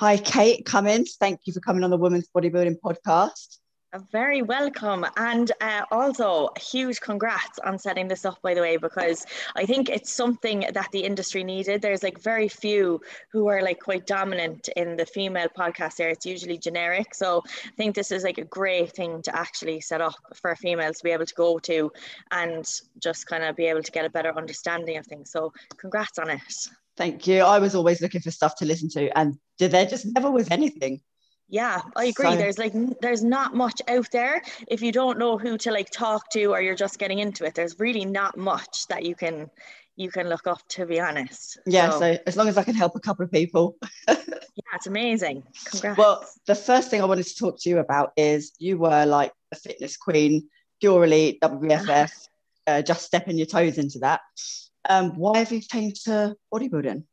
Hi, Kate Cummins. Thank you for coming on the Women's Bodybuilding Podcast. Very welcome. And uh, also, huge congrats on setting this up, by the way, because I think it's something that the industry needed. There's like very few who are like quite dominant in the female podcast area. It's usually generic. So I think this is like a great thing to actually set up for females to be able to go to and just kind of be able to get a better understanding of things. So congrats on it. Thank you. I was always looking for stuff to listen to, and there just never was anything. Yeah, I agree. So, there's like there's not much out there if you don't know who to like talk to or you're just getting into it. There's really not much that you can you can look up to be honest. Yeah, so, so as long as I can help a couple of people. yeah, it's amazing. Congrats. Well, the first thing I wanted to talk to you about is you were like a fitness queen, pure elite, WBFF, uh, just stepping your toes into that. Um, why have you changed to bodybuilding?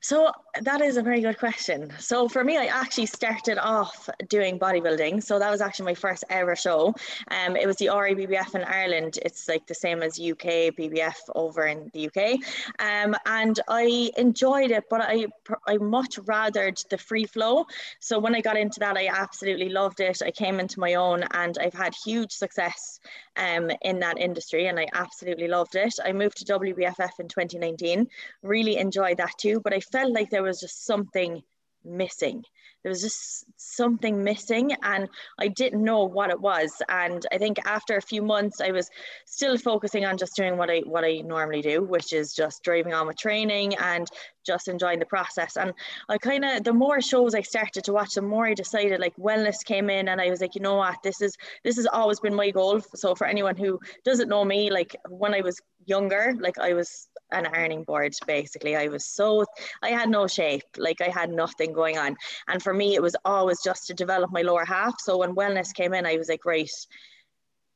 So that is a very good question. So for me, I actually started off doing bodybuilding. So that was actually my first ever show. Um, it was the RABBF in Ireland. It's like the same as UK BBF over in the UK. Um, and I enjoyed it, but I I much rathered the free flow. So when I got into that, I absolutely loved it. I came into my own, and I've had huge success um, in that industry, and I absolutely loved it. I moved to WBFF in 2019. Really enjoyed that too, but I felt like there was just something missing. There was just something missing, and I didn't know what it was. And I think after a few months, I was still focusing on just doing what I what I normally do, which is just driving on with training and just enjoying the process. And I kind of the more shows I started to watch, the more I decided like wellness came in, and I was like, you know what, this is this has always been my goal. So for anyone who doesn't know me, like when I was younger, like I was an ironing board basically. I was so I had no shape, like I had nothing going on. And for me it was always just to develop my lower half. So when wellness came in, I was like, right,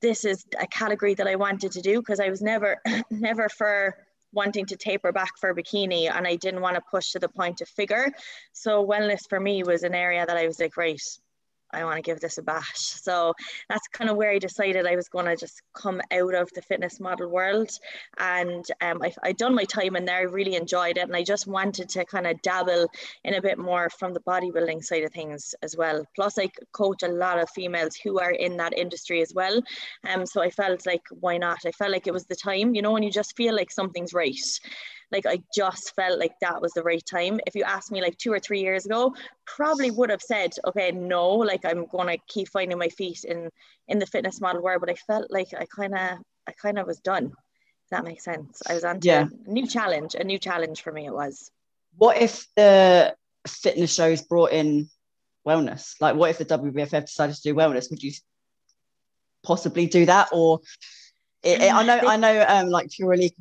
this is a category that I wanted to do because I was never never for wanting to taper back for bikini and I didn't want to push to the point of figure. So wellness for me was an area that I was like, right, I want to give this a bash. So that's kind of where I decided I was going to just come out of the fitness model world. And um, I, I'd done my time in there, I really enjoyed it. And I just wanted to kind of dabble in a bit more from the bodybuilding side of things as well. Plus, I coach a lot of females who are in that industry as well. Um, so I felt like, why not? I felt like it was the time, you know, when you just feel like something's right like I just felt like that was the right time. If you asked me like two or three years ago, probably would have said, okay, no, like I'm gonna keep finding my feet in in the fitness model world. But I felt like I kind of I kind of was done. If that makes sense. I was on yeah. a new challenge, a new challenge for me. It was. What if the fitness shows brought in wellness? Like, what if the WBFF decided to do wellness? Would you possibly do that, or it, it, I know, they, I know. Um, like Pure Elite,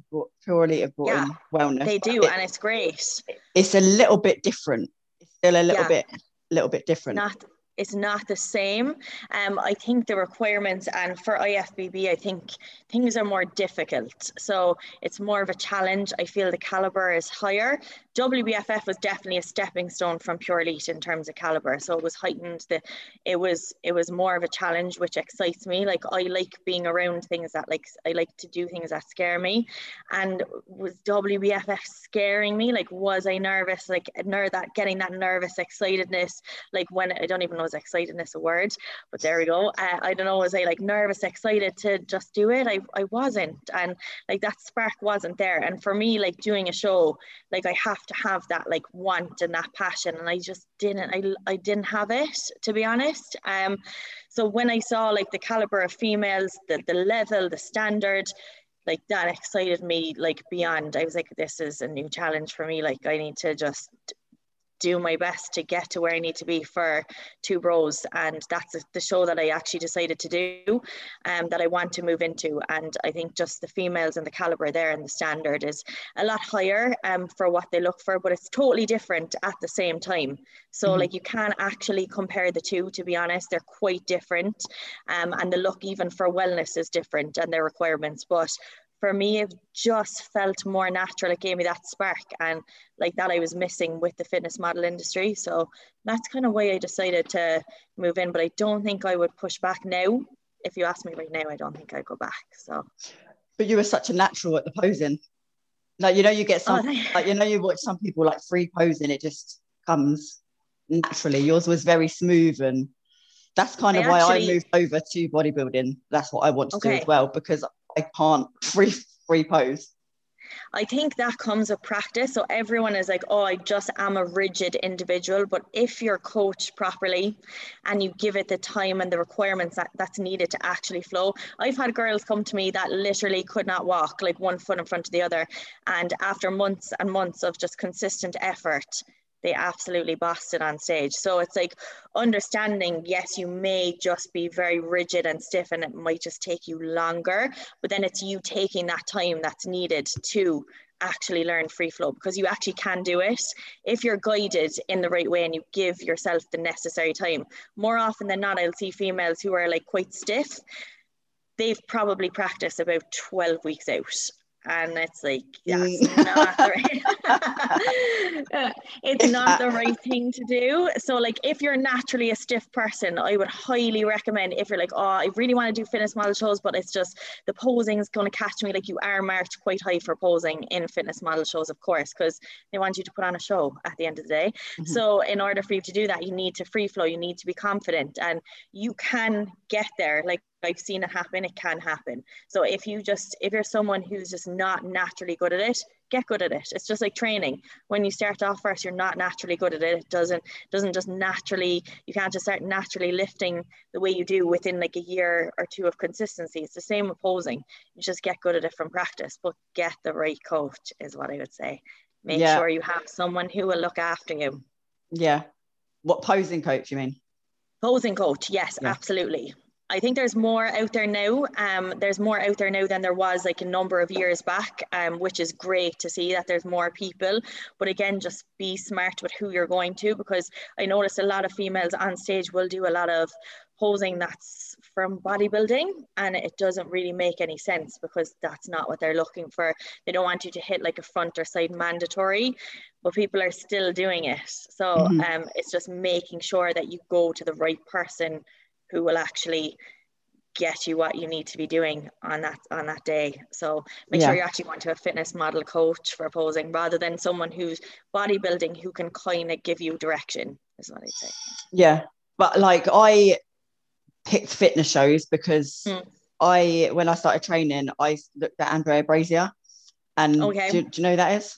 Pure Elite have brought yeah, in wellness. They do, and it's great. It's a little bit different. It's still a little yeah. bit, little bit different. Not it's not the same. Um, I think the requirements and for IFBB, I think things are more difficult. So it's more of a challenge. I feel the caliber is higher. WBFF was definitely a stepping stone from pure elite in terms of caliber. So it was heightened. The it was it was more of a challenge, which excites me. Like I like being around things that like I like to do things that scare me. And was WBFF scaring me? Like was I nervous? Like ner- that getting that nervous excitedness. Like when I don't even know was excitedness a word, but there we go. Uh, I don't know, was I like nervous, excited to just do it? I, I wasn't. And like that spark wasn't there. And for me, like doing a show, like I have to have that like want and that passion. And I just didn't, I, I didn't have it, to be honest. Um, so when I saw like the caliber of females, the, the level, the standard, like that excited me like beyond. I was like, this is a new challenge for me. Like I need to just do my best to get to where I need to be for Two Bros. And that's the show that I actually decided to do um, that I want to move into. And I think just the females and the caliber there and the standard is a lot higher um, for what they look for, but it's totally different at the same time. So, mm-hmm. like, you can't actually compare the two, to be honest. They're quite different. Um, and the look, even for wellness, is different and their requirements. But for me, it just felt more natural. It gave me that spark and like that I was missing with the fitness model industry. So that's kind of why I decided to move in. But I don't think I would push back now. If you ask me right now, I don't think I'd go back. So but you were such a natural at the posing. Like you know, you get oh, some oh, like you know, you watch some people like free posing, it just comes naturally. Yours was very smooth and that's kind of I why actually, I moved over to bodybuilding. That's what I want to okay. do as well because I can't free free pose. I think that comes with practice. So everyone is like, oh, I just am a rigid individual. But if you're coached properly and you give it the time and the requirements that, that's needed to actually flow, I've had girls come to me that literally could not walk like one foot in front of the other. And after months and months of just consistent effort, they absolutely bossed it on stage. So it's like understanding, yes, you may just be very rigid and stiff and it might just take you longer, but then it's you taking that time that's needed to actually learn free flow because you actually can do it if you're guided in the right way and you give yourself the necessary time. More often than not, I'll see females who are like quite stiff. They've probably practiced about 12 weeks out and it's like that's mm. not the right it's not the right thing to do so like if you're naturally a stiff person i would highly recommend if you're like oh i really want to do fitness model shows but it's just the posing is going to catch me like you are marked quite high for posing in fitness model shows of course because they want you to put on a show at the end of the day mm-hmm. so in order for you to do that you need to free flow you need to be confident and you can get there like I've seen it happen, it can happen. So if you just, if you're someone who's just not naturally good at it, get good at it. It's just like training. When you start off first, you're not naturally good at it. It doesn't, doesn't just naturally, you can't just start naturally lifting the way you do within like a year or two of consistency. It's the same with posing. You just get good at it from practice, but get the right coach is what I would say. Make yeah. sure you have someone who will look after you. Yeah. What posing coach you mean? Posing coach, yes, yeah. absolutely. I think there's more out there now. Um, there's more out there now than there was like a number of years back, um, which is great to see that there's more people. But again, just be smart with who you're going to because I noticed a lot of females on stage will do a lot of posing that's from bodybuilding and it doesn't really make any sense because that's not what they're looking for. They don't want you to hit like a front or side mandatory, but people are still doing it. So mm-hmm. um, it's just making sure that you go to the right person who will actually get you what you need to be doing on that on that day. So make yeah. sure you're actually going to a fitness model coach for posing rather than someone who's bodybuilding who can kind of give you direction, is what I'd say. Yeah. But like I picked fitness shows because mm. I when I started training, I looked at Andrea Brazier. And okay. do, do you know who that is?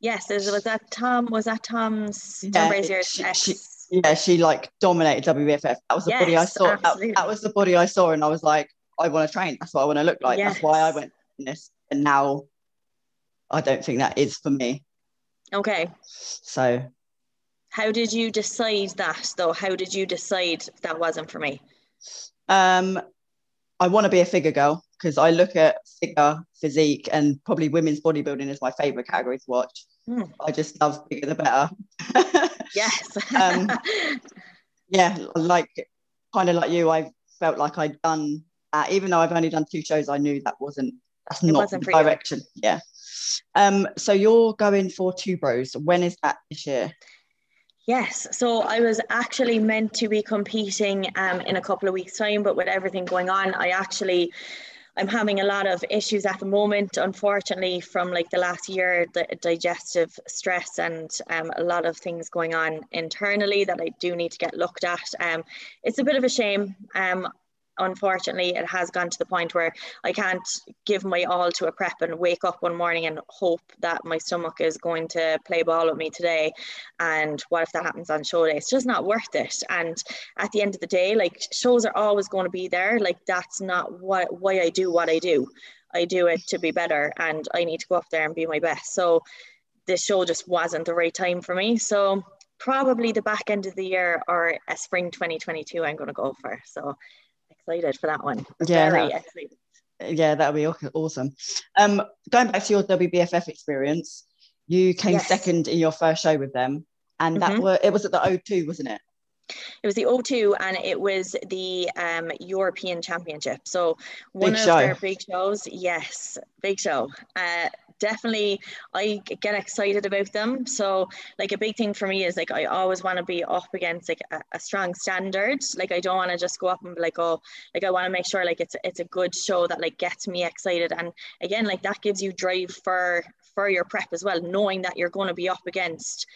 Yes, was that Tom? Was that Tom's Tom yeah, Brazier's she, she, yeah, she like dominated WBFF. That was the yes, body I saw. That, that, was the body I saw, and I was like, I want to train. That's what I want to look like. Yes. That's why I went in this. And now, I don't think that is for me. Okay. So, how did you decide that though? How did you decide that wasn't for me? Um, I want to be a figure girl because I look at figure, physique, and probably women's bodybuilding is my favorite category to watch. Mm. I just love bigger the better. yes. um, yeah, like kind of like you, I felt like I'd done that. Even though I've only done two shows, I knew that wasn't that's it not the direction. You. Yeah. Um, so you're going for two bros. When is that this year? Yes, so I was actually meant to be competing um, in a couple of weeks' time, but with everything going on, I actually I'm having a lot of issues at the moment, unfortunately, from like the last year, the digestive stress and um, a lot of things going on internally that I do need to get looked at. Um, it's a bit of a shame. Um, unfortunately, it has gone to the point where I can't give my all to a prep and wake up one morning and hope that my stomach is going to play ball with me today. And what if that happens on show day? It's just not worth it. And at the end of the day, like shows are always going to be there. Like that's not what why I do what I do. I do it to be better, and I need to go up there and be my best. So this show just wasn't the right time for me. So probably the back end of the year or a spring 2022 I'm going to go for. So excited for that one. Yeah, Very that, excited. Yeah, that would be awesome. Um, going back to your WBFF experience, you came yes. second in your first show with them, and that mm-hmm. were it was at the O2, wasn't it? It was the O2 and it was the um, European Championship. So one big of show. their big shows, yes, big show. Uh, definitely I get excited about them. So like a big thing for me is like I always want to be up against like a, a strong standard. Like I don't want to just go up and be like, oh, like I want to make sure like it's it's a good show that like gets me excited. And again, like that gives you drive for for your prep as well, knowing that you're going to be up against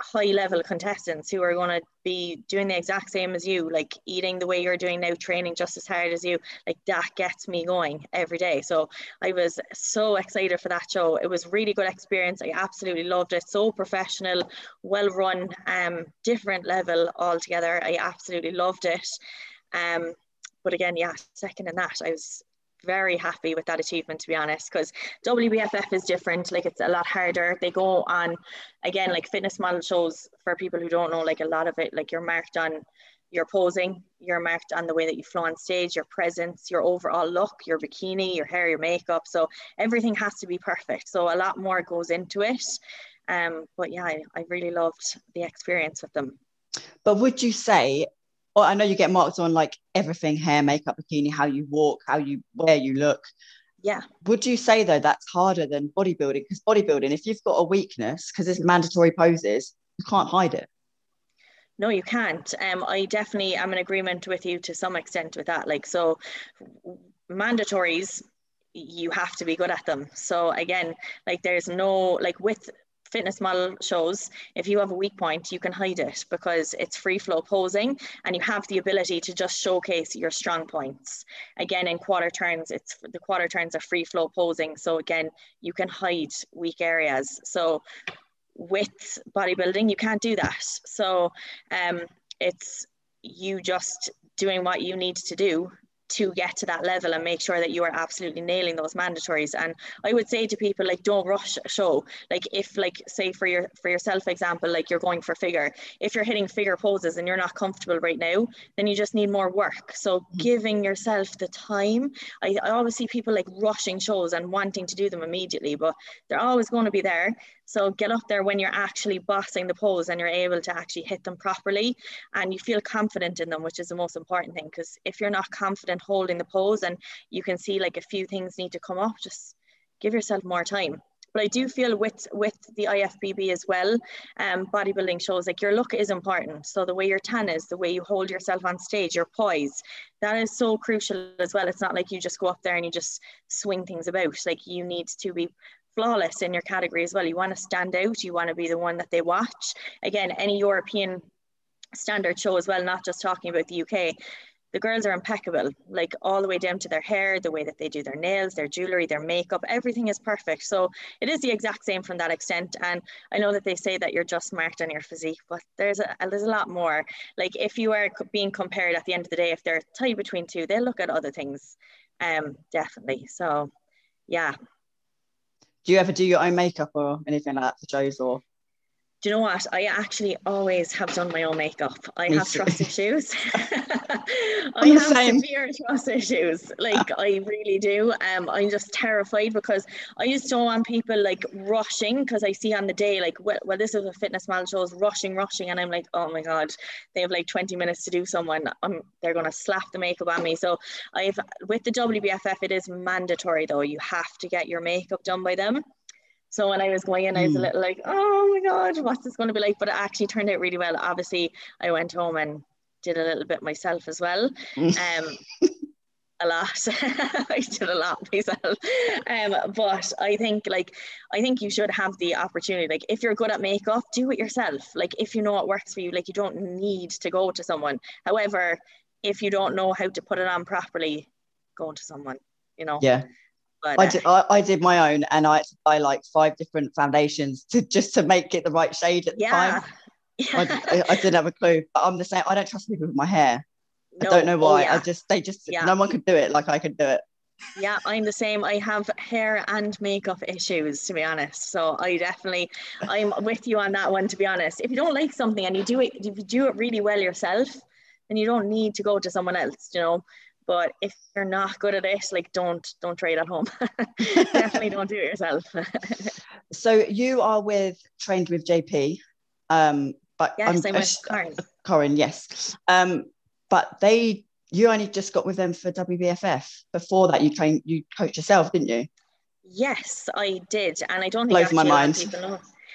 high level contestants who are going to be doing the exact same as you like eating the way you're doing now training just as hard as you like that gets me going every day. So i was so excited for that show. It was really good experience. I absolutely loved it. So professional well run um different level altogether. I absolutely loved it. Um but again yeah second in that i was very happy with that achievement to be honest because WBFF is different. Like it's a lot harder. They go on again like fitness model shows for people who don't know like a lot of it like you're marked on your posing you're marked on the way that you flow on stage your presence your overall look your bikini your hair your makeup. So everything has to be perfect. So a lot more goes into it. Um but yeah I, I really loved the experience with them. But would you say or I know you get marked on like everything hair, makeup, bikini, how you walk, how you where you look. Yeah. Would you say though that's harder than bodybuilding? Because bodybuilding, if you've got a weakness, because it's mandatory poses, you can't hide it. No, you can't. Um, I definitely am in agreement with you to some extent with that. Like, so mandatories, you have to be good at them. So again, like there's no like with fitness model shows, if you have a weak point, you can hide it because it's free flow posing and you have the ability to just showcase your strong points. Again, in quarter turns, it's the quarter turns are free flow posing. So again, you can hide weak areas. So with bodybuilding, you can't do that. So um, it's you just doing what you need to do to get to that level and make sure that you are absolutely nailing those mandatories. And i would say to people like don't rush a show. Like if like say for your for yourself example like you're going for figure if you're hitting figure poses and you're not comfortable right now then you just need more work. So mm-hmm. giving yourself the time I, I always see people like rushing shows and wanting to do them immediately but they're always going to be there so get up there when you're actually bossing the pose and you're able to actually hit them properly and you feel confident in them, which is the most important thing. Because if you're not confident holding the pose and you can see like a few things need to come up, just give yourself more time. But I do feel with with the IFBB as well, um, bodybuilding shows like your look is important. So the way your tan is, the way you hold yourself on stage, your poise, that is so crucial as well. It's not like you just go up there and you just swing things about. Like you need to be flawless in your category as well. You want to stand out, you want to be the one that they watch. Again, any European standard show as well, not just talking about the UK. The girls are impeccable, like all the way down to their hair, the way that they do their nails, their jewelry, their makeup, everything is perfect. So it is the exact same from that extent. And I know that they say that you're just marked on your physique, but there's a there's a lot more. Like if you are being compared at the end of the day, if they're tied between two, they'll look at other things. Um, definitely. So yeah, do you ever do your own makeup or anything like that for shows or do you know what? I actually always have done my own makeup. I have trust issues. i'm have same. severe trust issues. Like I really do. Um, I'm just terrified because I just don't want people like rushing because I see on the day like well, well this is a fitness model shows rushing, rushing, and I'm like, oh my god, they have like 20 minutes to do someone. I'm they're gonna slap the makeup on me. So I've with the WBFF it is mandatory though. You have to get your makeup done by them. So when I was going in, I was a hmm. little like, oh my God, what's this going to be like? But it actually turned out really well. Obviously, I went home and did a little bit myself as well. Um, a lot. I did a lot myself. Um, but I think like I think you should have the opportunity. Like if you're good at makeup, do it yourself. Like if you know what works for you, like you don't need to go to someone. However, if you don't know how to put it on properly, go to someone, you know. Yeah. I, uh, did, I, I, did my own and I had to buy like five different foundations to just to make it the right shade at the yeah. time. Yeah. I, I, didn't have a clue. But I'm the same. I don't trust people with my hair. No. I don't know oh, why. Oh, yeah. I just they just yeah. no one could do it like I could do it. Yeah, I'm the same. I have hair and makeup issues, to be honest. So I definitely, I'm with you on that one. To be honest, if you don't like something and you do it, if you do it really well yourself, then you don't need to go to someone else. You know, but if you're not good at it, like don't don't try it at home. Definitely don't do it yourself. so you are with trained with JP, um, but yes, I'm, I'm with Corin. Corin, yes, um, but they you only just got with them for WBFF. Before that, you trained you coached yourself, didn't you? Yes, I did, and I don't think blows my mind.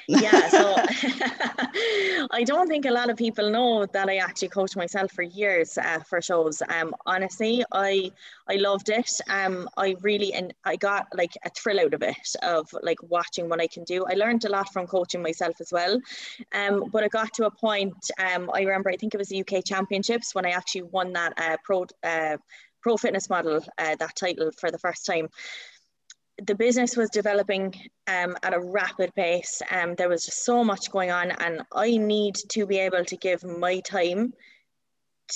Yeah, so I don't think a lot of people know that I actually coached myself for years uh, for shows. Um, honestly, I I loved it. Um, I really and I got like a thrill out of it of like watching what I can do. I learned a lot from coaching myself as well. Um, but it got to a point. Um, I remember I think it was the UK Championships when I actually won that uh, pro uh, pro fitness model uh, that title for the first time the business was developing um, at a rapid pace. Um, there was just so much going on, and I need to be able to give my time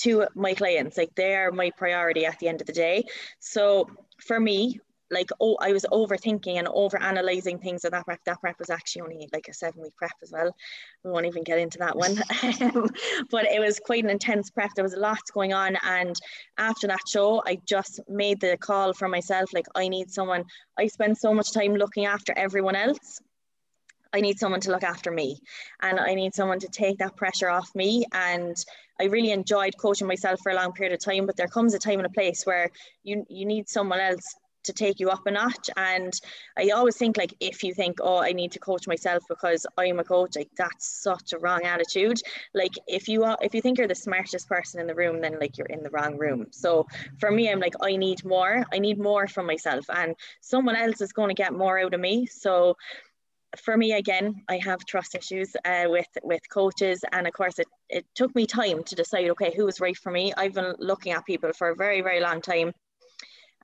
to my clients. Like they are my priority at the end of the day. So for me, like oh I was overthinking and over analyzing things and that prep that prep was actually only like a seven week prep as well. We won't even get into that one. But it was quite an intense prep. There was lots going on and after that show I just made the call for myself like I need someone. I spend so much time looking after everyone else. I need someone to look after me and I need someone to take that pressure off me. And I really enjoyed coaching myself for a long period of time, but there comes a time and a place where you, you need someone else to take you up a notch. And I always think like if you think, oh, I need to coach myself because I'm a coach, like that's such a wrong attitude. Like if you are, if you think you're the smartest person in the room, then like you're in the wrong room. So for me, I'm like, I need more. I need more from myself, and someone else is going to get more out of me. So for me again i have trust issues uh, with with coaches and of course it, it took me time to decide okay who was right for me i've been looking at people for a very very long time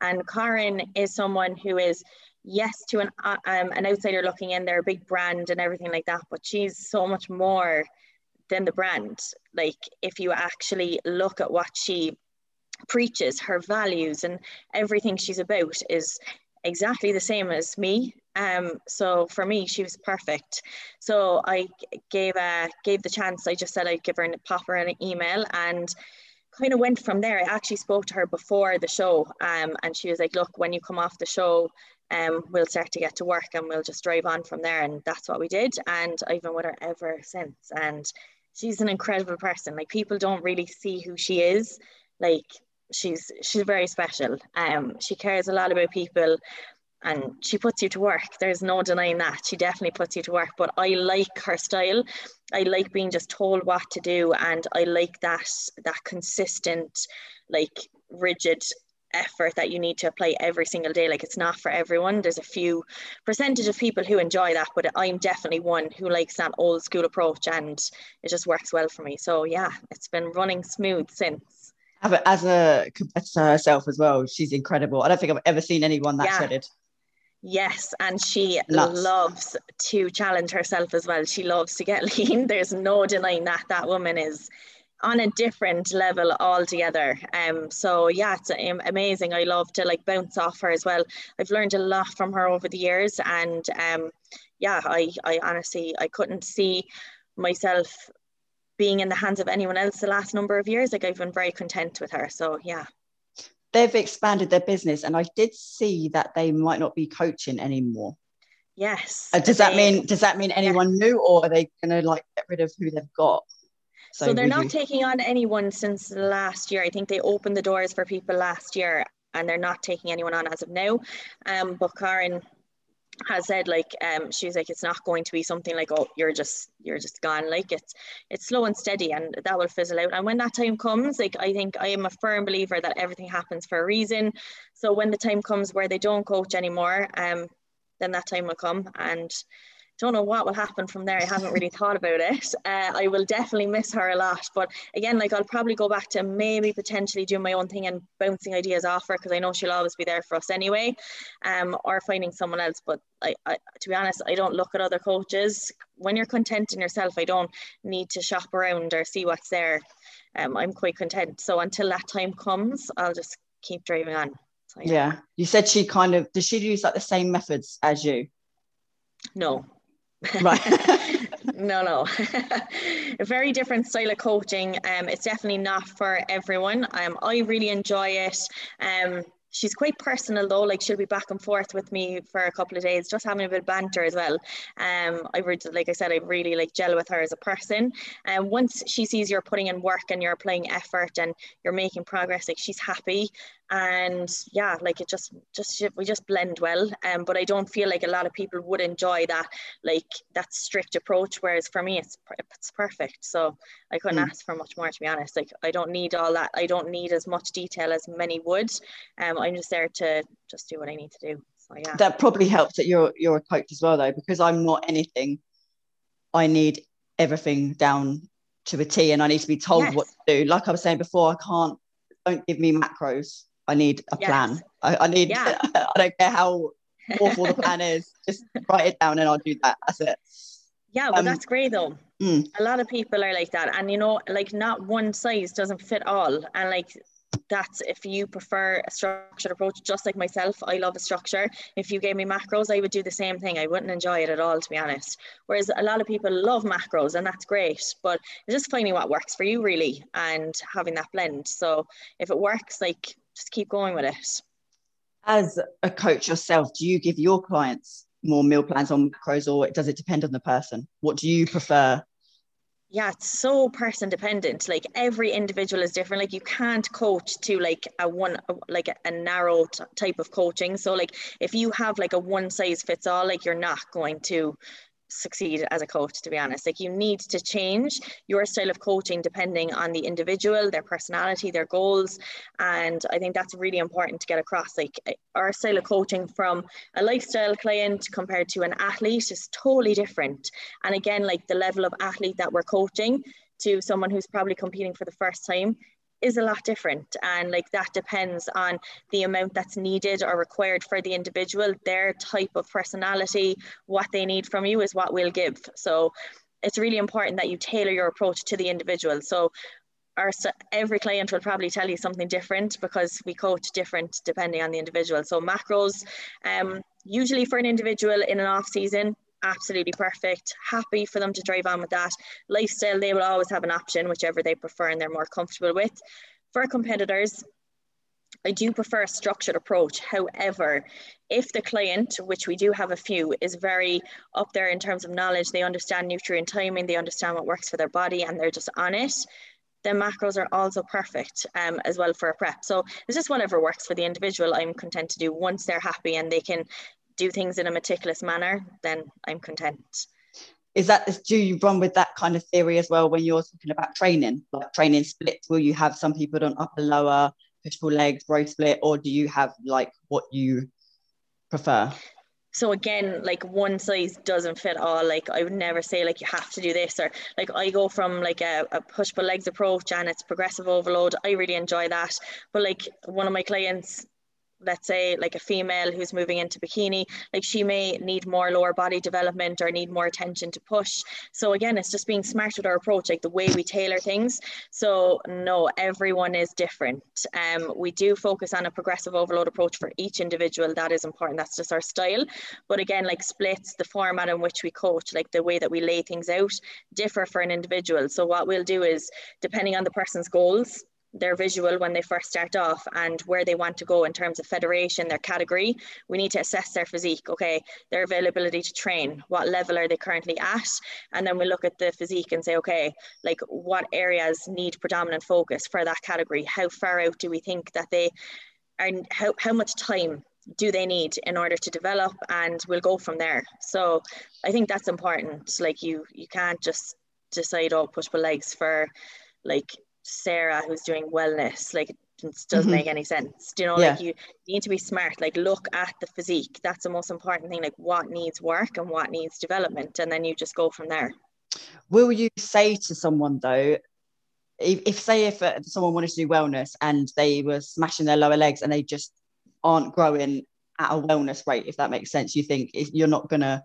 and Karen is someone who is, yes, to an, uh, um, an outsider looking in, they're a big brand and everything like that, but she's so much more than the brand. Like, if you actually look at what she preaches, her values, and everything she's about is exactly the same as me. Um, so for me, she was perfect. So I gave a gave the chance. I just said I'd give her a pop her an email, and kind of went from there. I actually spoke to her before the show, um, and she was like, "Look, when you come off the show, um, we'll start to get to work, and we'll just drive on from there." And that's what we did, and I've been with her ever since. And she's an incredible person. Like people don't really see who she is. Like she's she's very special. Um, she cares a lot about people and she puts you to work. There's no denying that. She definitely puts you to work. But I like her style. I like being just told what to do, and I like that that consistent, like rigid effort that you need to apply every single day. Like it's not for everyone. There's a few percentage of people who enjoy that, but I'm definitely one who likes that old school approach, and it just works well for me. So yeah, it's been running smooth since. As a competitor herself as well, she's incredible. I don't think I've ever seen anyone that yeah. shredded. Yes, and she Nuts. loves to challenge herself as well. She loves to get lean. There's no denying that. That woman is on a different level altogether. Um, so yeah, it's amazing. I love to like bounce off her as well. I've learned a lot from her over the years, and um, yeah, I, I honestly I couldn't see myself being in the hands of anyone else the last number of years. Like I've been very content with her. So yeah they've expanded their business and I did see that they might not be coaching anymore. Yes. Uh, does that mean does that mean anyone new or are they gonna like get rid of who they've got? So, so they're not you... taking on anyone since last year. I think they opened the doors for people last year and they're not taking anyone on as of now. Um, but Karen has said like um she's like it's not going to be something like oh you're just you're just gone. Like it's it's slow and steady and that will fizzle out. And when that time comes like I think I am a firm believer that everything happens for a reason. So when the time comes where they don't coach anymore um then that time will come. And don't know what will happen from there. I haven't really thought about it. Uh, I will definitely miss her a lot. But again, like I'll probably go back to maybe potentially doing my own thing and bouncing ideas off her because I know she'll always be there for us anyway, um, or finding someone else. But I, I, to be honest, I don't look at other coaches. When you're content in yourself, I don't need to shop around or see what's there. Um, I'm quite content. So until that time comes, I'll just keep driving on. So, yeah. yeah. You said she kind of, does she use like the same methods as you? No, Right. no, no. a very different style of coaching. Um, it's definitely not for everyone. Um, I really enjoy it. Um, she's quite personal though like she'll be back and forth with me for a couple of days just having a bit of banter as well um i would like i said i really like gel with her as a person and um, once she sees you're putting in work and you're applying effort and you're making progress like she's happy and yeah like it just just we just blend well um but i don't feel like a lot of people would enjoy that like that strict approach whereas for me it's it's perfect so i couldn't mm. ask for much more to be honest like i don't need all that i don't need as much detail as many would um i'm just there to just do what i need to do so yeah that probably helps that you're you're a coach as well though because i'm not anything i need everything down to a T and I need to be told yes. what to do. Like I was saying before, I can't, don't give me macros. I need a yes. plan. I, I need, yeah. I don't care how awful the plan is, just write it down and I'll do that. That's it. Yeah, well, um, that's great though. Mm. A lot of people are like that. And you know, like not one size doesn't fit all. And like that's if you prefer a structured approach, just like myself, I love a structure. If you gave me macros, I would do the same thing. I wouldn't enjoy it at all, to be honest. Whereas a lot of people love macros, and that's great, but just finding what works for you, really, and having that blend. So if it works, like just keep going with it. As a coach yourself, do you give your clients more meal plans on macros, or does it depend on the person? What do you prefer yeah it's so person dependent like every individual is different like you can't coach to like a one like a, a narrow t- type of coaching so like if you have like a one size fits all like you're not going to succeed as a coach to be honest. Like you need to change your style of coaching depending on the individual their personality their goals. And i think that's really important to get across. Like eh, our style of coaching from a lifestyle client compared to an athlete is totally different. And again like the level of athlete that we're coaching to someone who's probably competing for the first time is a lot different and like that depends on the amount that's needed or required for the individual. Their type of personality what they need from you is what we'll give. So it's really important that you tailor your approach to the individual. So our every client will probably tell you something different because we coach different depending on the individual. So macros um, usually for an individual in an off season absolutely perfect. Happy for them to drive on with that. Lifestyle, they will always have an option, whichever they prefer and they're more comfortable with. For competitors, I do prefer a structured approach. However, if the client, which we do have a few, is very up there in terms of knowledge, they understand nutrient timing, they understand what works for their body, and they're just on it, then macros are also perfect um, as well for a prep. So it's just whatever works for the individual. I'm content to do once they're happy and they can do things in a meticulous manner, then I'm content. Is that do you run with that kind of theory as well when you're talking about training, like training splits? Will you have some people on upper lower, push pull legs, row split, or do you have like what you prefer? so again like one size doesn't fit all like i would never say like you have to do this or like i go from like a, a push pull legs approach and it's progressive overload i really enjoy that but like one of my clients let's say like a female who's moving into bikini like she may need more lower body development or need more attention to push. So again it's just being smart with our approach like the way we tailor things. So no everyone is different. Um we do focus on a progressive overload approach for each individual. That is important. That's just our style. But again like splits the format in which we coach like the way that we lay things out differ for an individual. So what we'll do is depending on the person's goals their visual when they first start off and where they want to go in terms of federation, their category. We need to assess their physique, okay, their availability to train, what level are they currently at? And then we look at the physique and say, okay, like what areas need predominant focus for that category? How far out do we think that they are, how, how much time do they need in order to develop? And we'll go from there. So I think that's important. Like you, you can't just decide, oh, push pull legs for like Sarah who's doing wellness. Like it doesn't mm-hmm. make any sense. Do you know, yeah. like you need to be smart, like look at the physique. That's the most important thing, like what needs work and what needs development. And then you just go from there. Will you say to someone though, if, if say if uh, someone wanted to do wellness and they were smashing their lower legs and they just aren't growing at a wellness rate, if that makes sense, you think you're not gonna,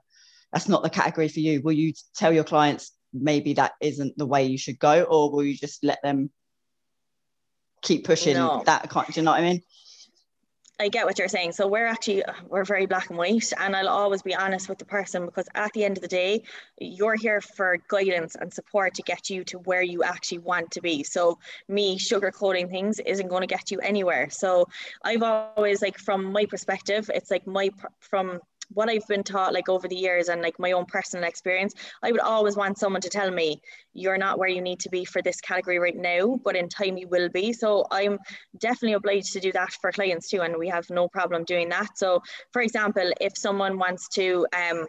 that's not the category for you. Will you tell your clients maybe that isn't the way you should go, or will you just let them keep pushing no. that? Do you know what I mean? I get what you're saying. So we're actually we're very black and white, and I'll always be honest with the person because at the end of the day, you're here for guidance and support to get you to where you actually want to be. So me sugarcoating things isn't going to get you anywhere. So I've always like from my perspective, it's like my from what I've been taught like over the years and like my own personal experience, I would always want someone to tell me you're not where you need to be for this category right now, but in time you will be. So I'm definitely obliged to do that for clients too, and we have no problem doing that. So for example, if someone wants to um,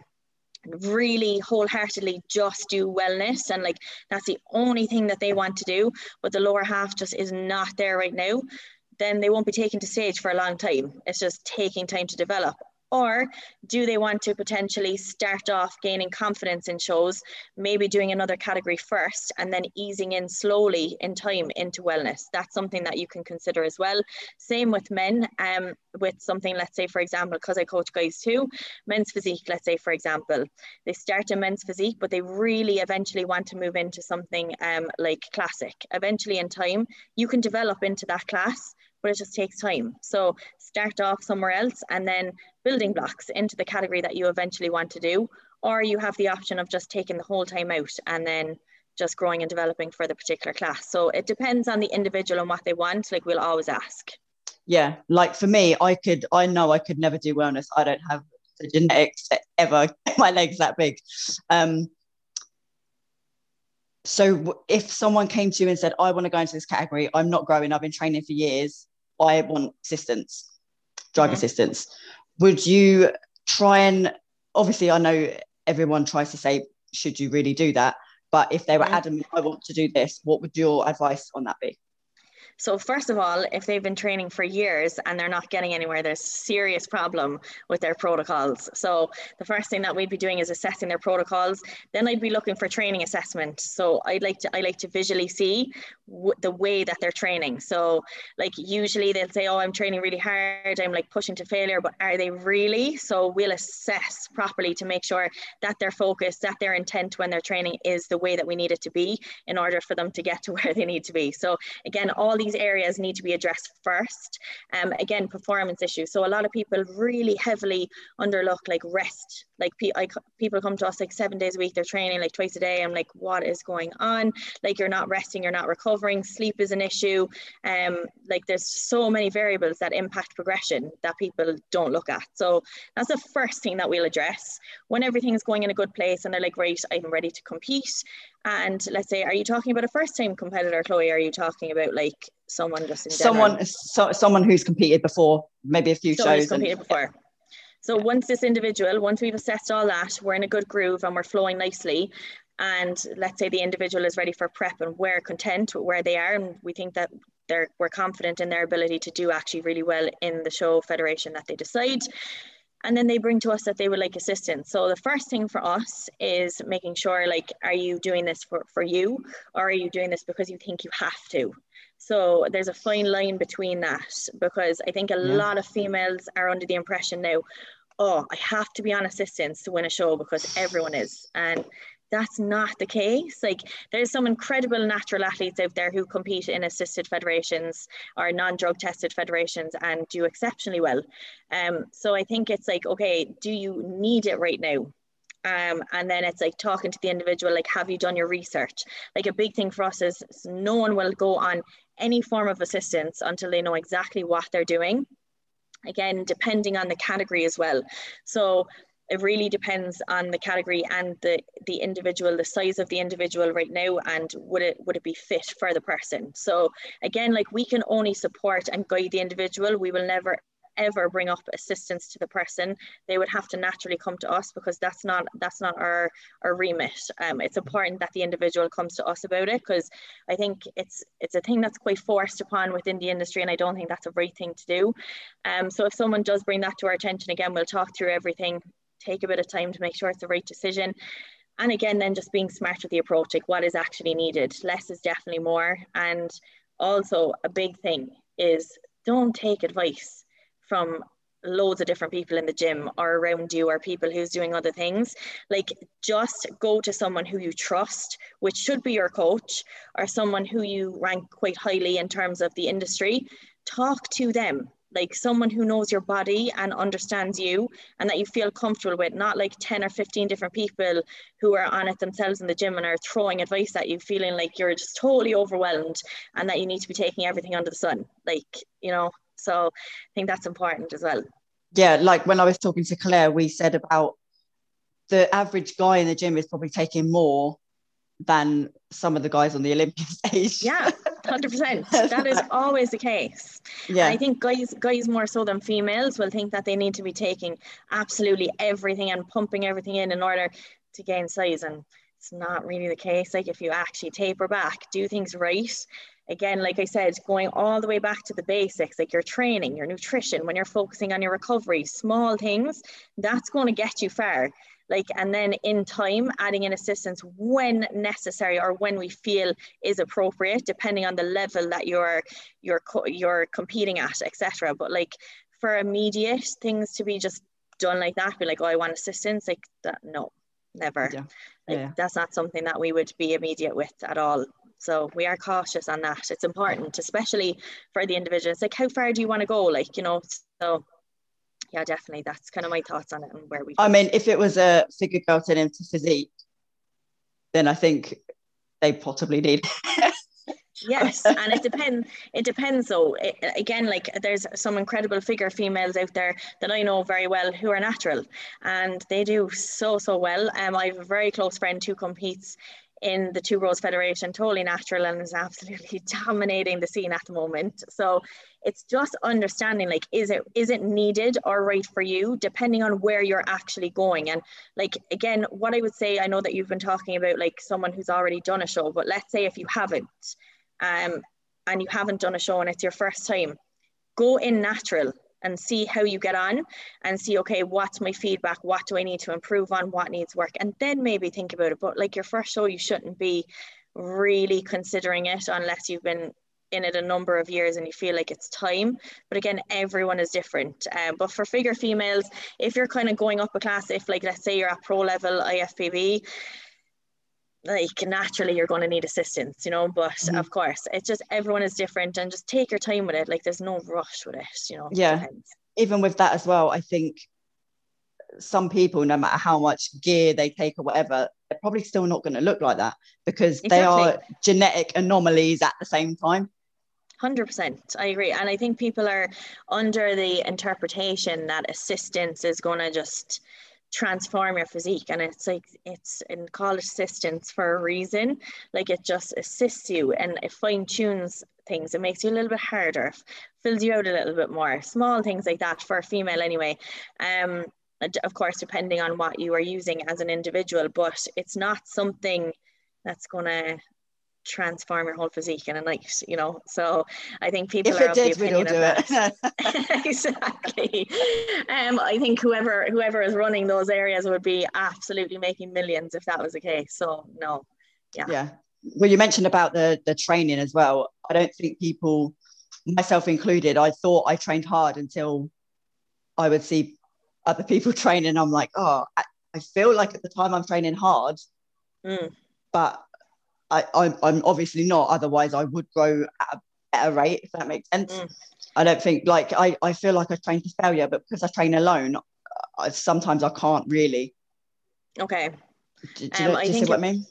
really wholeheartedly just do wellness and like that's the only thing that they want to do but the lower half just is not there right now then they won't be taken to stage for a long time it's just taking time to develop or do they want to potentially start off gaining confidence in shows, maybe doing another category first and then easing in slowly in time into wellness? That's something that you can consider as well. Same with men, um, with something, let's say, for example, because I coach guys too, men's physique, let's say, for example, they start in men's physique, but they really eventually want to move into something um, like classic. Eventually, in time, you can develop into that class but it just takes time. So start off somewhere else and then building blocks into the category that you eventually want to do, or you have the option of just taking the whole time out and then just growing and developing for the particular class. So it depends on the individual and what they want. Like we'll always ask. Yeah, like for me, I could, I know I could never do wellness. I don't have the genetics to ever get my legs that big. Um, so if someone came to you and said, I want to go into this category, I'm not growing, I've been training for years, I want assistance, drug mm-hmm. assistance would you try and obviously I know everyone tries to say, should you really do that? But if they were adamant, I want to do this, what would your advice on that be? So first of all, if they've been training for years and they're not getting anywhere, there's a serious problem with their protocols. So the first thing that we'd be doing is assessing their protocols. Then I'd be looking for training assessment. So I'd like to I like to visually see w- the way that they're training. So like usually they'll say, "Oh, I'm training really hard. I'm like pushing to failure," but are they really? So we'll assess properly to make sure that their focus, that their intent when they're training is the way that we need it to be in order for them to get to where they need to be. So again, all these these areas need to be addressed first. Um, again, performance issues. So a lot of people really heavily underlook like rest. Like pe- I, people come to us like seven days a week, they're training like twice a day. I'm like, what is going on? Like you're not resting, you're not recovering. Sleep is an issue. Um, like there's so many variables that impact progression that people don't look at. So that's the first thing that we'll address. When everything's going in a good place and they're like, right, I'm ready to compete. And let's say, are you talking about a first time competitor, Chloe? Are you talking about like someone just in someone so, someone who's competed before, maybe a few someone shows. competed and, before. So once this individual, once we've assessed all that, we're in a good groove and we're flowing nicely. And let's say the individual is ready for prep and we're content with where they are, and we think that they're we're confident in their ability to do actually really well in the show federation that they decide and then they bring to us that they would like assistance so the first thing for us is making sure like are you doing this for, for you or are you doing this because you think you have to so there's a fine line between that because i think a yeah. lot of females are under the impression now oh i have to be on assistance to win a show because everyone is and that's not the case. Like there's some incredible natural athletes out there who compete in assisted federations or non-drug tested federations and do exceptionally well. Um, so I think it's like, okay, do you need it right now? Um, and then it's like talking to the individual, like, have you done your research? Like a big thing for us is no one will go on any form of assistance until they know exactly what they're doing. Again, depending on the category as well. So it really depends on the category and the the individual the size of the individual right now and would it would it be fit for the person so again like we can only support and guide the individual we will never ever bring up assistance to the person they would have to naturally come to us because that's not that's not our our remit um, it's important that the individual comes to us about it because i think it's it's a thing that's quite forced upon within the industry and i don't think that's a right thing to do um, so if someone does bring that to our attention again we'll talk through everything take a bit of time to make sure it's the right decision. And again, then just being smart with the approach, like what is actually needed. Less is definitely more. And also, a big thing is don't take advice from loads of different people in the gym or around you or people who's doing other things. Like just go to someone who you trust which should be your coach or someone who you rank quite highly in terms of the industry. Talk to them. Like someone who knows your body and understands you and that you feel comfortable with, not like 10 or 15 different people who are on it themselves in the gym and are throwing advice at you, feeling like you're just totally overwhelmed and that you need to be taking everything under the sun. Like, you know, so I think that's important as well. yeah, like when I was talking to Claire, we said about the average guy in the gym is probably taking more than some of the guys on the Olympic stage. Yeah, hundred percent. That is always the case. Yeah, I think guys, guys more so than females will think that they need to be taking absolutely everything and pumping everything in in order to gain size, and it's not really the case. Like if you actually taper back, do things right. Again, like I said, going all the way back to the basics, like your training, your nutrition, when you're focusing on your recovery, small things, that's going to get you far like and then in time adding in assistance when necessary or when we feel is appropriate depending on the level that you're you're you're competing at etc but like for immediate things to be just done like that be like oh i want assistance like that no never yeah. like yeah. that's not something that we would be immediate with at all so we are cautious on that it's important especially for the individual it's like how far do you want to go like you know so yeah, definitely. That's kind of my thoughts on it and where we. I mean, if it was a figure girl into physique, then I think they possibly need. yes and it depends it depends though it, again like there's some incredible figure females out there that i know very well who are natural and they do so so well um, i have a very close friend who competes in the Two Bros Federation, totally natural and is absolutely dominating the scene at the moment. So it's just understanding like is it is it needed or right for you depending on where you're actually going and like again what i would say i know that you've been talking about like someone who's already done a show but let's say if you haven't um and you haven't done a show and it's your first time go in natural and see how you get on and see okay what's my feedback what do i need to improve on what needs work and then maybe think about it but like your first show you shouldn't be really considering it unless you've been in it a number of years and you feel like it's time. But again, everyone is different. Um, but for figure females, if you're kind of going up a class, if like let's say you're at pro level IFBB, like naturally you're going to need assistance, you know. But mm-hmm. of course, it's just everyone is different and just take your time with it. Like there's no rush with it, you know. Yeah. Even with that as well, I think some people, no matter how much gear they take or whatever, they're probably still not going to look like that because exactly. they are genetic anomalies at the same time. 100% i agree and i think people are under the interpretation that assistance is going to just transform your physique and it's like it's in college assistance for a reason. Like it just assists you and it fine tunes things. It makes you a little bit harder fills you out a little bit more. Small things like that for a female anyway. Um of course depending on what you are using as an individual but it's not something that's going to transform your whole physique in a night, you know. So I think people if are it did, we don't do it. exactly. Um, I think whoever whoever is running those areas would be absolutely making millions if that was the case. So no, yeah. Yeah. Well, you mentioned about the the training as well. I don't think people, myself included, I thought I trained hard until I would see other people training. I'm like, oh, I, I feel like at the time I'm training hard, mm. but I, I'm, I'm obviously not. Otherwise, I would grow at a better rate, if that makes sense. Mm. I don't think like I, I feel like I train to failure, but because I train alone, I, sometimes I can't really. Okay. Do, do, um, you, do you see what I mean?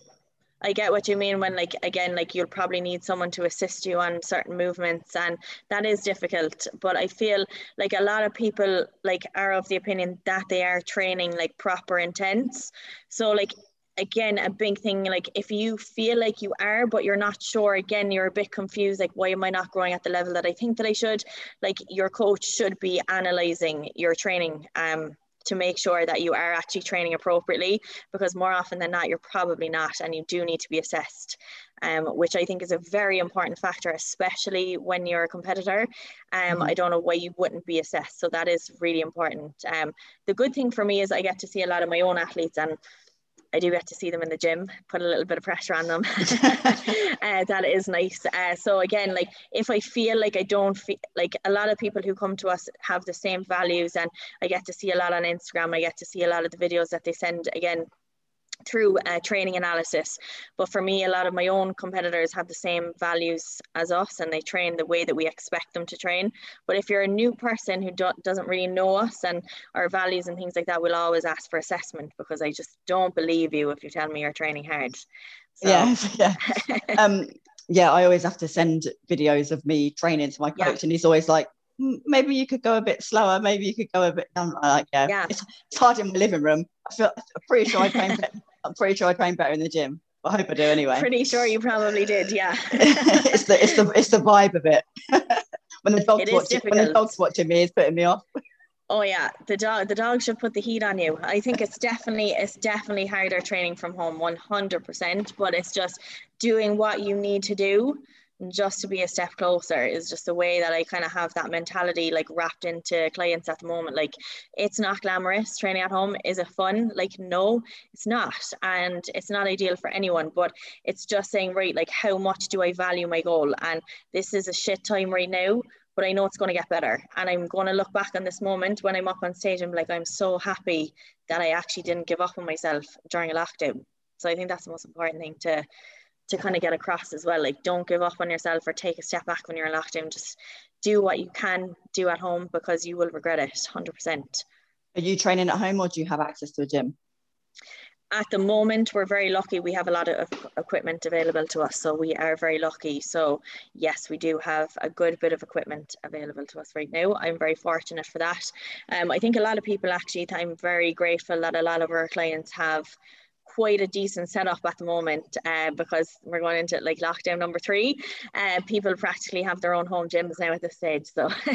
I get what you mean when like again like you'll probably need someone to assist you on certain movements and that is difficult but I feel like a lot of people like are of the opinion that they are training like proper intense so like again a big thing like if you feel like you are but you're not sure again you're a bit confused like why am i not growing at the level that i think that i should like your coach should be analyzing your training um to make sure that you are actually training appropriately because more often than not you're probably not and you do need to be assessed um, which I think is a very important factor, especially when you're a competitor. Um, mm-hmm. I don't know why you wouldn't be assessed. So that is really important. Um, the good thing for me is I get to see a lot of my own athletes and I do get to see them in the gym, put a little bit of pressure on them. uh, that is nice. Uh, so again, like if I feel like I don't feel like a lot of people who come to us have the same values, and I get to see a lot on Instagram. I get to see a lot of the videos that they send. Again, through uh, training analysis. But for me, a lot of my own competitors have the same values as us and they train the way that we expect them to train. But if you're a new person who do- doesn't really know us and our values and things like that, we'll always ask for assessment because I just don't believe you if you tell me you're training hard. So. Yeah, yeah. um, yeah, I always have to send videos of me training to my coach, yeah. and he's always like, maybe you could go a bit slower. Maybe you could go a bit. I'm like, yeah, Yeah. It's, it's hard in my living room. I feel I'm pretty sure I train. I'm pretty sure I train better in the gym. I hope I do anyway. Pretty sure you probably did, yeah. it's the it's the it's the vibe of it. when the dog's It watching when the dog's watching me, it's putting me off. Oh yeah, the dog the dog should put the heat on you. I think it's definitely it's definitely harder training from home 100%, but it's just doing what you need to do just to be a step closer is just the way that I kind of have that mentality like wrapped into clients at the moment. Like it's not glamorous training at home. Is it fun? Like no, it's not. And it's not ideal for anyone, but it's just saying, right, like how much do I value my goal? And this is a shit time right now, but I know it's going to get better. And I'm going to look back on this moment when I'm up on stage and be like, I'm so happy that I actually didn't give up on myself during a lockdown. So I think that's the most important thing to to kind of get across as well. Like don't give up on yourself or take a step back when you're in lockdown. Just do what you can do at home because you will regret it 100%. Are you training at home or do you have access to a gym? At the moment, we're very lucky. We have a lot of equipment available to us, so we are very lucky. So, yes, we do have a good bit of equipment available to us right now. I'm very fortunate for that. Um, I think a lot of people actually, I'm very grateful that a lot of our clients have quite a decent setup at the moment uh, because we're going into like lockdown number three. Uh, people practically have their own home gyms now at this stage. So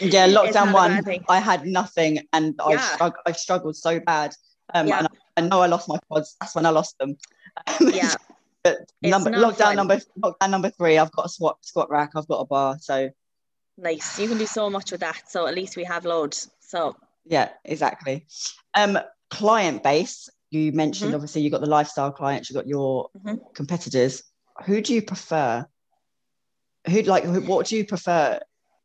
Yeah, lockdown one. I had nothing and I Yeah. strugg- I struggled so bad. Um, Yeah. and I know I lost my quads. That's when I lost them. yeah, but number lockdown fun. number lockdown number three, I've got a squat squat rack, I've got a bar. So nice. You can do so much with that. So at least we have loads. So yeah, exactly. Um, client base. You mentioned Mhm. obviously you've got the lifestyle clients, you've got your Mhm. competitors. Who do you prefer? Who'd like who, what do you prefer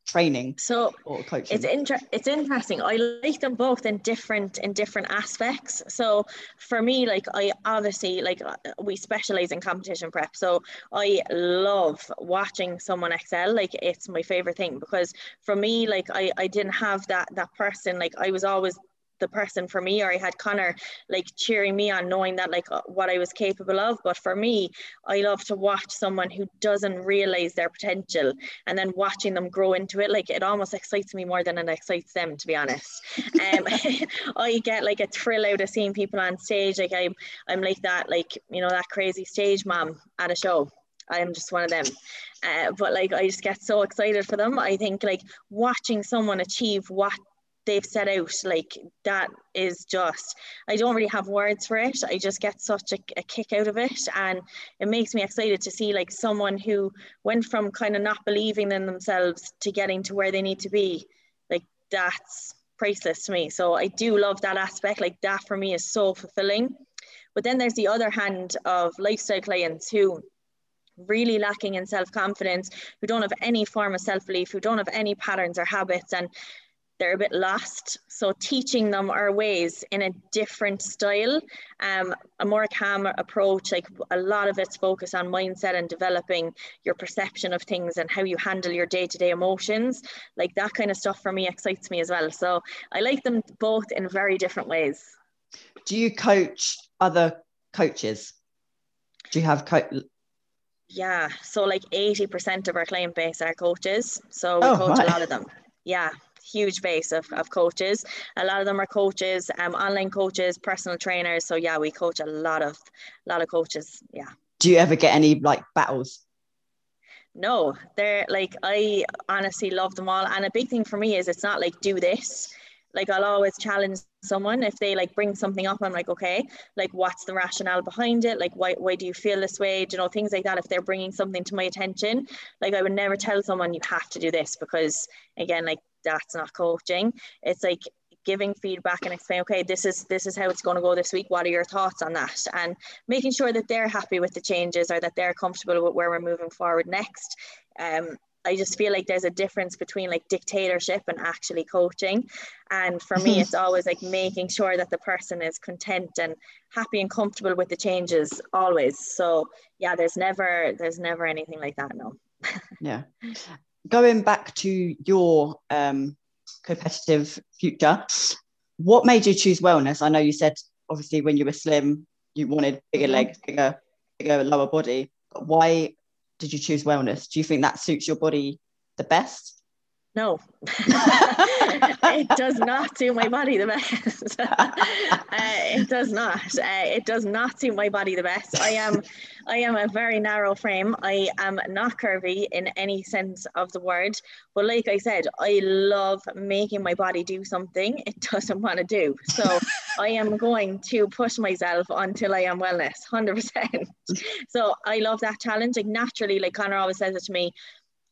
training so or coaching? it's inter- it's interesting i like them both in different in different aspects so for me like i obviously like uh, we specialize in competition prep so i love watching someone excel like it's my favorite thing because for me like i i didn't have that that person like i was always the person for me or I had Connor like cheering me on knowing that like uh, what I was capable of. But for me I love to watch someone who doesn't realize their potential and then watching them grow into it. Like it almost excites me more than it excites them to be honest. Um I get like a thrill out of seeing people on stage. Like I'm I'm like that like you know that crazy stage mom at a show. I'm just one of them. Uh, but like I just get so excited for them. I think like watching someone achieve what they've set out like that is just i don't really have words for it. I just get such a, a kick out of it. And it makes me excited to see like someone who went from kind of not believing in themselves to getting to where they need to be. Like that's priceless to me. So i do love that aspect. Like that for me is so fulfilling. But then there's the other hand of lifestyle clients who really lacking in self-confidence who don't have any form of self-belief who don't have any patterns or habits. And they're a bit lost. So teaching them our ways in a different style, um, a more calm approach. Like a lot of it's focused on mindset and developing your perception of things and how you handle your day-to-day emotions. Like that kind of stuff for me excites me as well. So I like them both in very different ways. do you coach other coaches? Do you have co- Yeah. So like 80% of our client base are coaches. So we Oh, coach right. a lot of them. Yeah. Huge base of, of coaches. A lot of them are coaches, um, online coaches, personal trainers. So yeah, we coach a lot of a lot of coaches. Yeah. do you ever get any like battles? No, they're like I honestly love them all. And a big thing for me is it's not like do this. Like I'll always challenge someone if they like bring something up. I'm like, okay, like what's the rationale behind it? Like why why do you feel this way? Do you know things like that? If they're bringing something to my attention, like I would never tell someone you have to do this because again, like that's not coaching. It's like giving feedback and explain okay this is this is how it's going to go this week what are your thoughts on that and making sure that they're happy with the changes or that they're comfortable with where we're moving forward next um, I just feel like there's a difference between like dictatorship and actually coaching. And for me, it's always like making sure that the person is content and happy and comfortable with the changes always. So yeah, there's never there's never anything like that. No. Yeah. Going back to your um, competitive future, what made you choose wellness? I know you said obviously when you were slim, you wanted bigger Mhm. legs, bigger, bigger lower body. But why did you choose wellness? Do you think that suits your body the best? No, it does not suit my body the best. uh, it does not. Uh, it does not suit my body the best. I am, I am a very narrow frame. I am not curvy in any sense of the word. But like I said, I love making my body do something it doesn't want to do. So I am going to push myself until I am wellness, hundred percent. So I love that challenge. Like naturally, like Connor always says it to me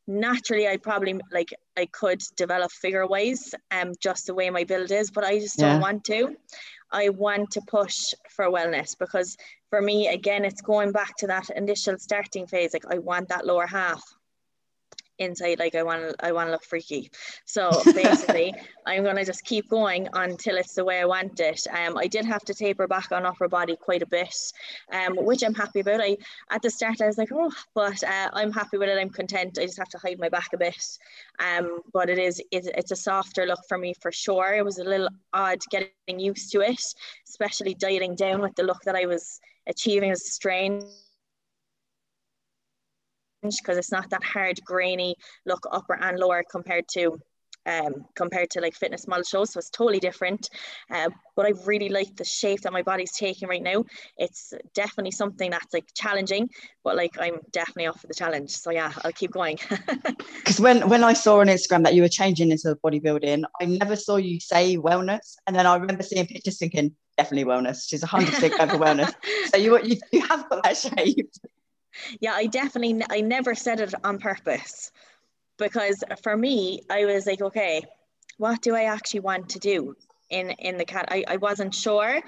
naturally I probably like I could develop figure wise um just the way my build is but I just don't want to. I want to push for wellness because for me again it's going back to that initial starting phase like I want that lower half inside like I want to I want to look freaky. So basically I'm going to just keep going until it's the way I want it. Um, I did have to taper back on upper body quite a bit, um, which I'm happy about. I at the start I was like, oh, but uh, I'm happy with it. I'm content. I just have to hide my back a bit. Um, but it is it, it's a softer look for me for sure. It was a little odd getting used to it, especially dieting down with the look that I was achieving as strange because it's not that hard grainy look upper and lower compared to um, compared to like fitness model shows. So it's totally different. Uh, but I really like the shape that my body's taking right now. It's definitely something that's like challenging, but like I'm definitely off for the challenge. So yeah, I'll keep going. Because when when I saw on Instagram that you were changing into bodybuilding, I never saw you say wellness, and then I remember seeing pictures thinking definitely wellness. She's 100 percent going for wellness. So you you you have got that shape yeah i definitely i never said it on purpose because for me i was like okay what do i actually want to do in in the cat I, I wasn't sure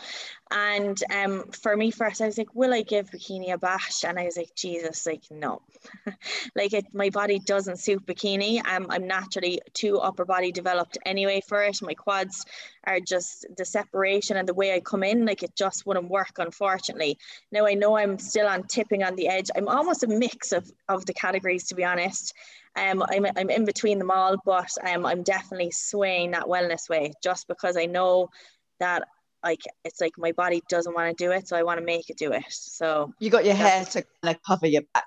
and um for me first I was like will I give bikini a bash? And I was like Jesus like no. Like it my body doesn't suit bikini. I'm, I'm naturally too upper body developed anyway for it. My quads are just the separation and the way I come in like it just wouldn't work unfortunately. Now I know I'm still on tipping on the edge. I'm almost a mix of of the categories to be honest. Um, I'm, I'm in between them all, but um, I'm definitely swaying that wellness way just because I know that like it's like my body doesn't want to do it, so I want to make it do it. So you got your hair to kind of cover your back.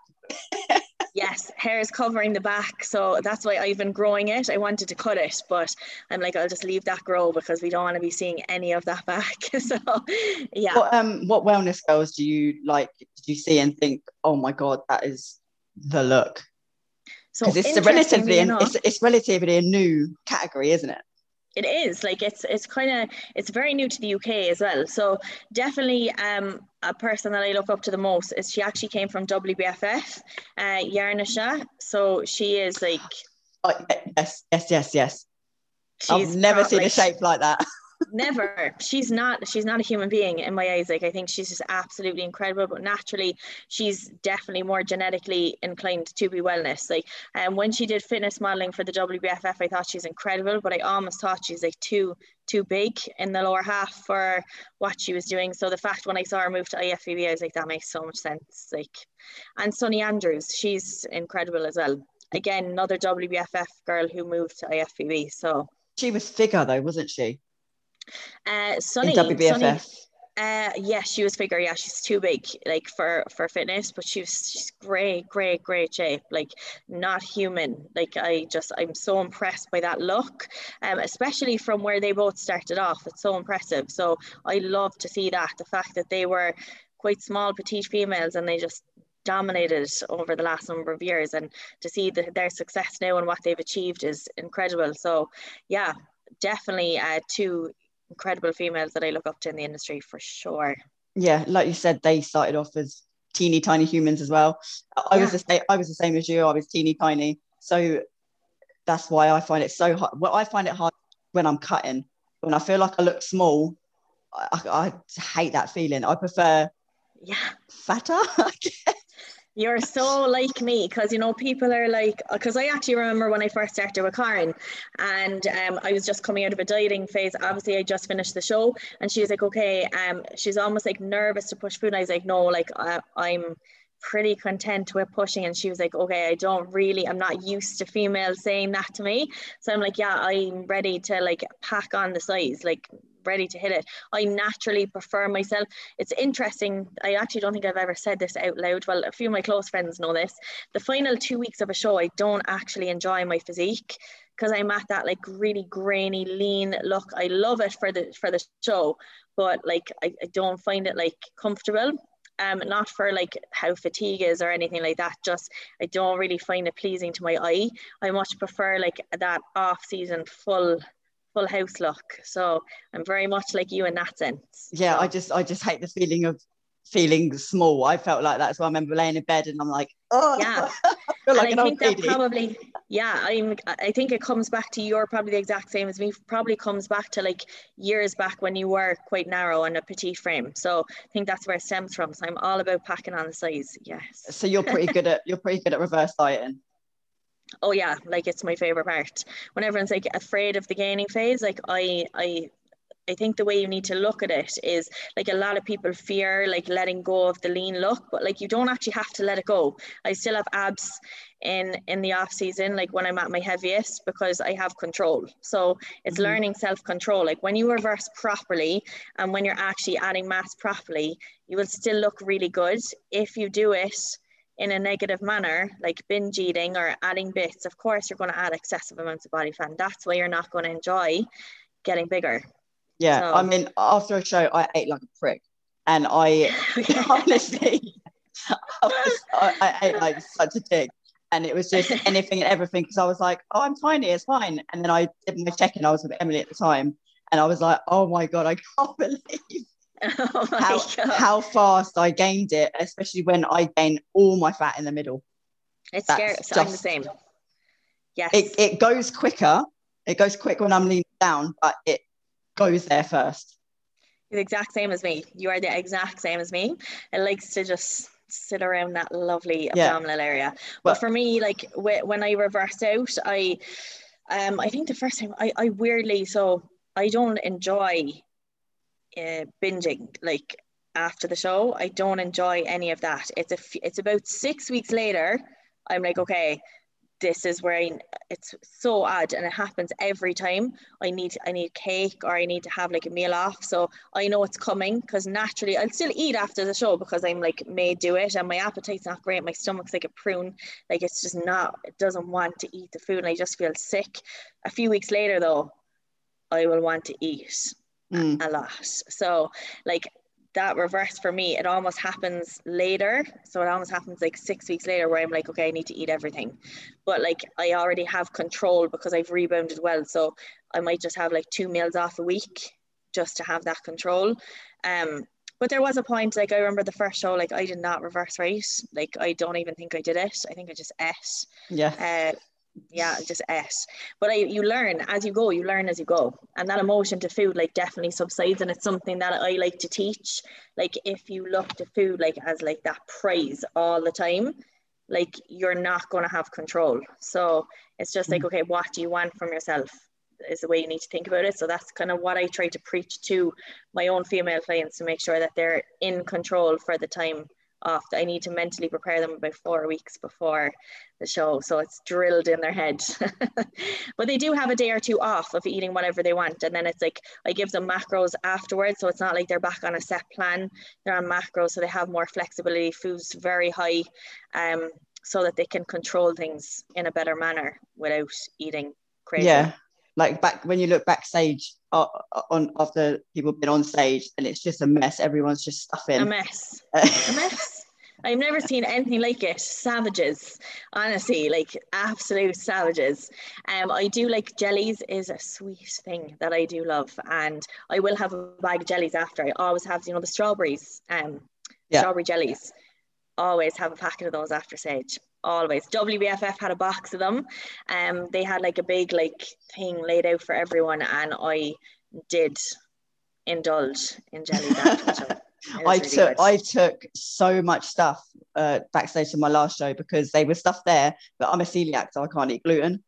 yes, hair is covering the back, so that's why I've been growing it. I wanted to cut it, but I'm like, I'll just leave that grow because we don't want to be seeing any of that back. so yeah. What um what wellness girls do you like? Did you see and think, oh my god, that is the look? So it's a relatively enough, it's, it's relatively a new category, isn't it? It is like it's it's kind of it's very new to the UK as well. So definitely um, a person that I look up to the most is she actually came from WBFF, uh, Yarishna. So she is like oh, yes, yes, yes, yes. I've never seen like, a shape like that. never. She's not she's not a human being in my eyes. Like i think she's just absolutely incredible but naturally she's definitely more genetically inclined to be wellness. Like and um, when she did fitness modeling for the wbff i thought she's incredible but i almost thought she's like too too big in the lower half for what she was doing. So the fact when i saw her move to ifbb i was like that makes so much sense. Like and sunny andrews she's incredible as well. Again another wbff girl who moved to ifbb so. She was figure though wasn't she uh, Sunny, WBFF. Sunny, uh, yeah, she was bigger. Yeah, she's too big, like for for fitness, but she was she's great, great, great shape. Like not human. Like I just I'm so impressed by that look, um, especially from where they both started off. It's so impressive. So I love to see that the fact that they were quite small, petite females, and they just dominated over the last number of years and to see the, their success now and what they've achieved is incredible so yeah definitely uh, two incredible females that I look up to in the industry for sure. Yeah, like you said, they started off as teeny tiny humans as well. I yeah. was the same. I was the same as you. I was teeny tiny, so that's why I find it so hard. Well, I find it hard when I'm cutting. When I feel like I look small, I, I hate that feeling. I prefer yeah fatter. You're so like me because you know people are like because I actually remember when I first started with Karen and um, I was just coming out of a dieting phase. Obviously, I just finished the show and she was like, okay, um, she's almost like nervous to push food. And I was like, no, like I, I'm pretty content with pushing and she was like okay i don't really i'm not used to females saying that to me so i'm like yeah i'm ready to like pack on the size like ready to hit it. I naturally prefer myself. It's interesting. I actually don't think I've ever said this out loud. Well, a few of my close friends know this. The final two weeks of a show, I don't actually enjoy my physique because I'm at that like really grainy, lean look. I love it for the for the show, but like I, I don't find it like comfortable. Um, not for like how fatigue is or anything like that. Just I don't really find it pleasing to my eye. I much prefer like that off season full full house look. So I'm very much like you in that sense. Yeah. I just I just hate the feeling of feeling small. I felt like that. So I remember laying in bed and I'm like, oh yeah. I like I think that probably yeah, I'm I think it comes back to you're probably the exact same as me. Probably comes back to like years back when you were quite narrow and a petite frame. So I think that's where it stems from. So I'm all about packing on the size. Yes. So you're pretty good at you're pretty good at reverse dieting oh yeah like it's my favorite part when everyone's like afraid of the gaining phase like i i I think the way you need to look at it is like a lot of people fear like letting go of the lean look, but like you don't actually have to let it go. I still have abs in in the off season, like when I'm at my heaviest, because I have control. So it's mm-hmm. learning self control. Like when you reverse properly and when you're actually adding mass properly, you will still look really good if you do it in a negative manner, like binge eating or adding bits, of course you're going to add excessive amounts of body fat. That's why you're not going to enjoy getting bigger. Yeah, so. I mean, after a show, I ate like a prick, and I honestly, I, was, I, I, ate like such a pig, and it was just anything and everything because I was like, oh, I'm tiny, it's fine. And then I did my check-in. I was with Emily at the time, and I was like, oh my god, I can't believe oh how, how fast I gained it, especially when I gain all my fat in the middle. It's That's scary. Just, I'm the same. Yes. It, it goes quicker. It goes quick when I'm leaning down, but it goes there first. You're the exact same as me. You are the exact same as me. It likes to just sit around that lovely abdominal yeah. area. But, but for me, like when I reversed out, I um I think the first time I, I weirdly so I don't enjoy uh, binging like after the show. I don't enjoy any of that. It's a it's about six weeks later. I'm like, okay, this is where I, it's so odd and it happens every time I need I need cake or I need to have like a meal off so I know it's coming because naturally I'll still eat after the show because I'm like may do it and my appetite's not great my stomach's like a prune like it's just not it doesn't want to eat the food and I just feel sick a few weeks later though I will want to eat mm. a lot. So like that reverse for me, it almost happens later. So it almost happens like six weeks later where I'm like, okay, I need to eat everything. But like I already have control because I've rebounded well. So I might just have like two meals off a week just to have that control. Um, but there was a point, like I remember the first show, like I did not reverse race. Like I don't even think I did it. I think I just ate. Yeah. Uh, yeah just s. But I, you learn as you go you learn as you go. And that emotion to food like definitely subsides and it's something that i like to teach. Like if you look to food like as like that praise all the time like you're not going to have control. So it's just like mm. okay what do you want from yourself is the way you need to think about it. So that's kind of what i try to preach to my own female clients to make sure that they're in control for the time off. I need to mentally prepare them about four weeks before the show. So it's drilled in their head. but they do have a day or two off of eating whatever they want. And then it's like I give them macros afterwards. So it's not like they're back on a set plan. They're on macros. So they have more flexibility. Food's very high. Um, so that they can control things in a better manner without eating crazy. Yeah. Like back when you look backstage uh, on after people been on stage and it's just a mess. Everyone's just stuffing. A mess. a mess. I've never seen anything like it. Savages, honestly, like absolute savages. Um, I do like jellies is a sweet thing that I do love, and I will have a bag of jellies after. I always have, you know, the strawberries, um, yeah. strawberry jellies. Always have a packet of those after stage. Always. WBFF had a box of them. Um, they had like a big like thing laid out for everyone, and I did indulge in jelly after. I really took good. I took so much stuff uh, backstage to my last show because they were stuff there, but I'm a celiac, so I can't eat gluten.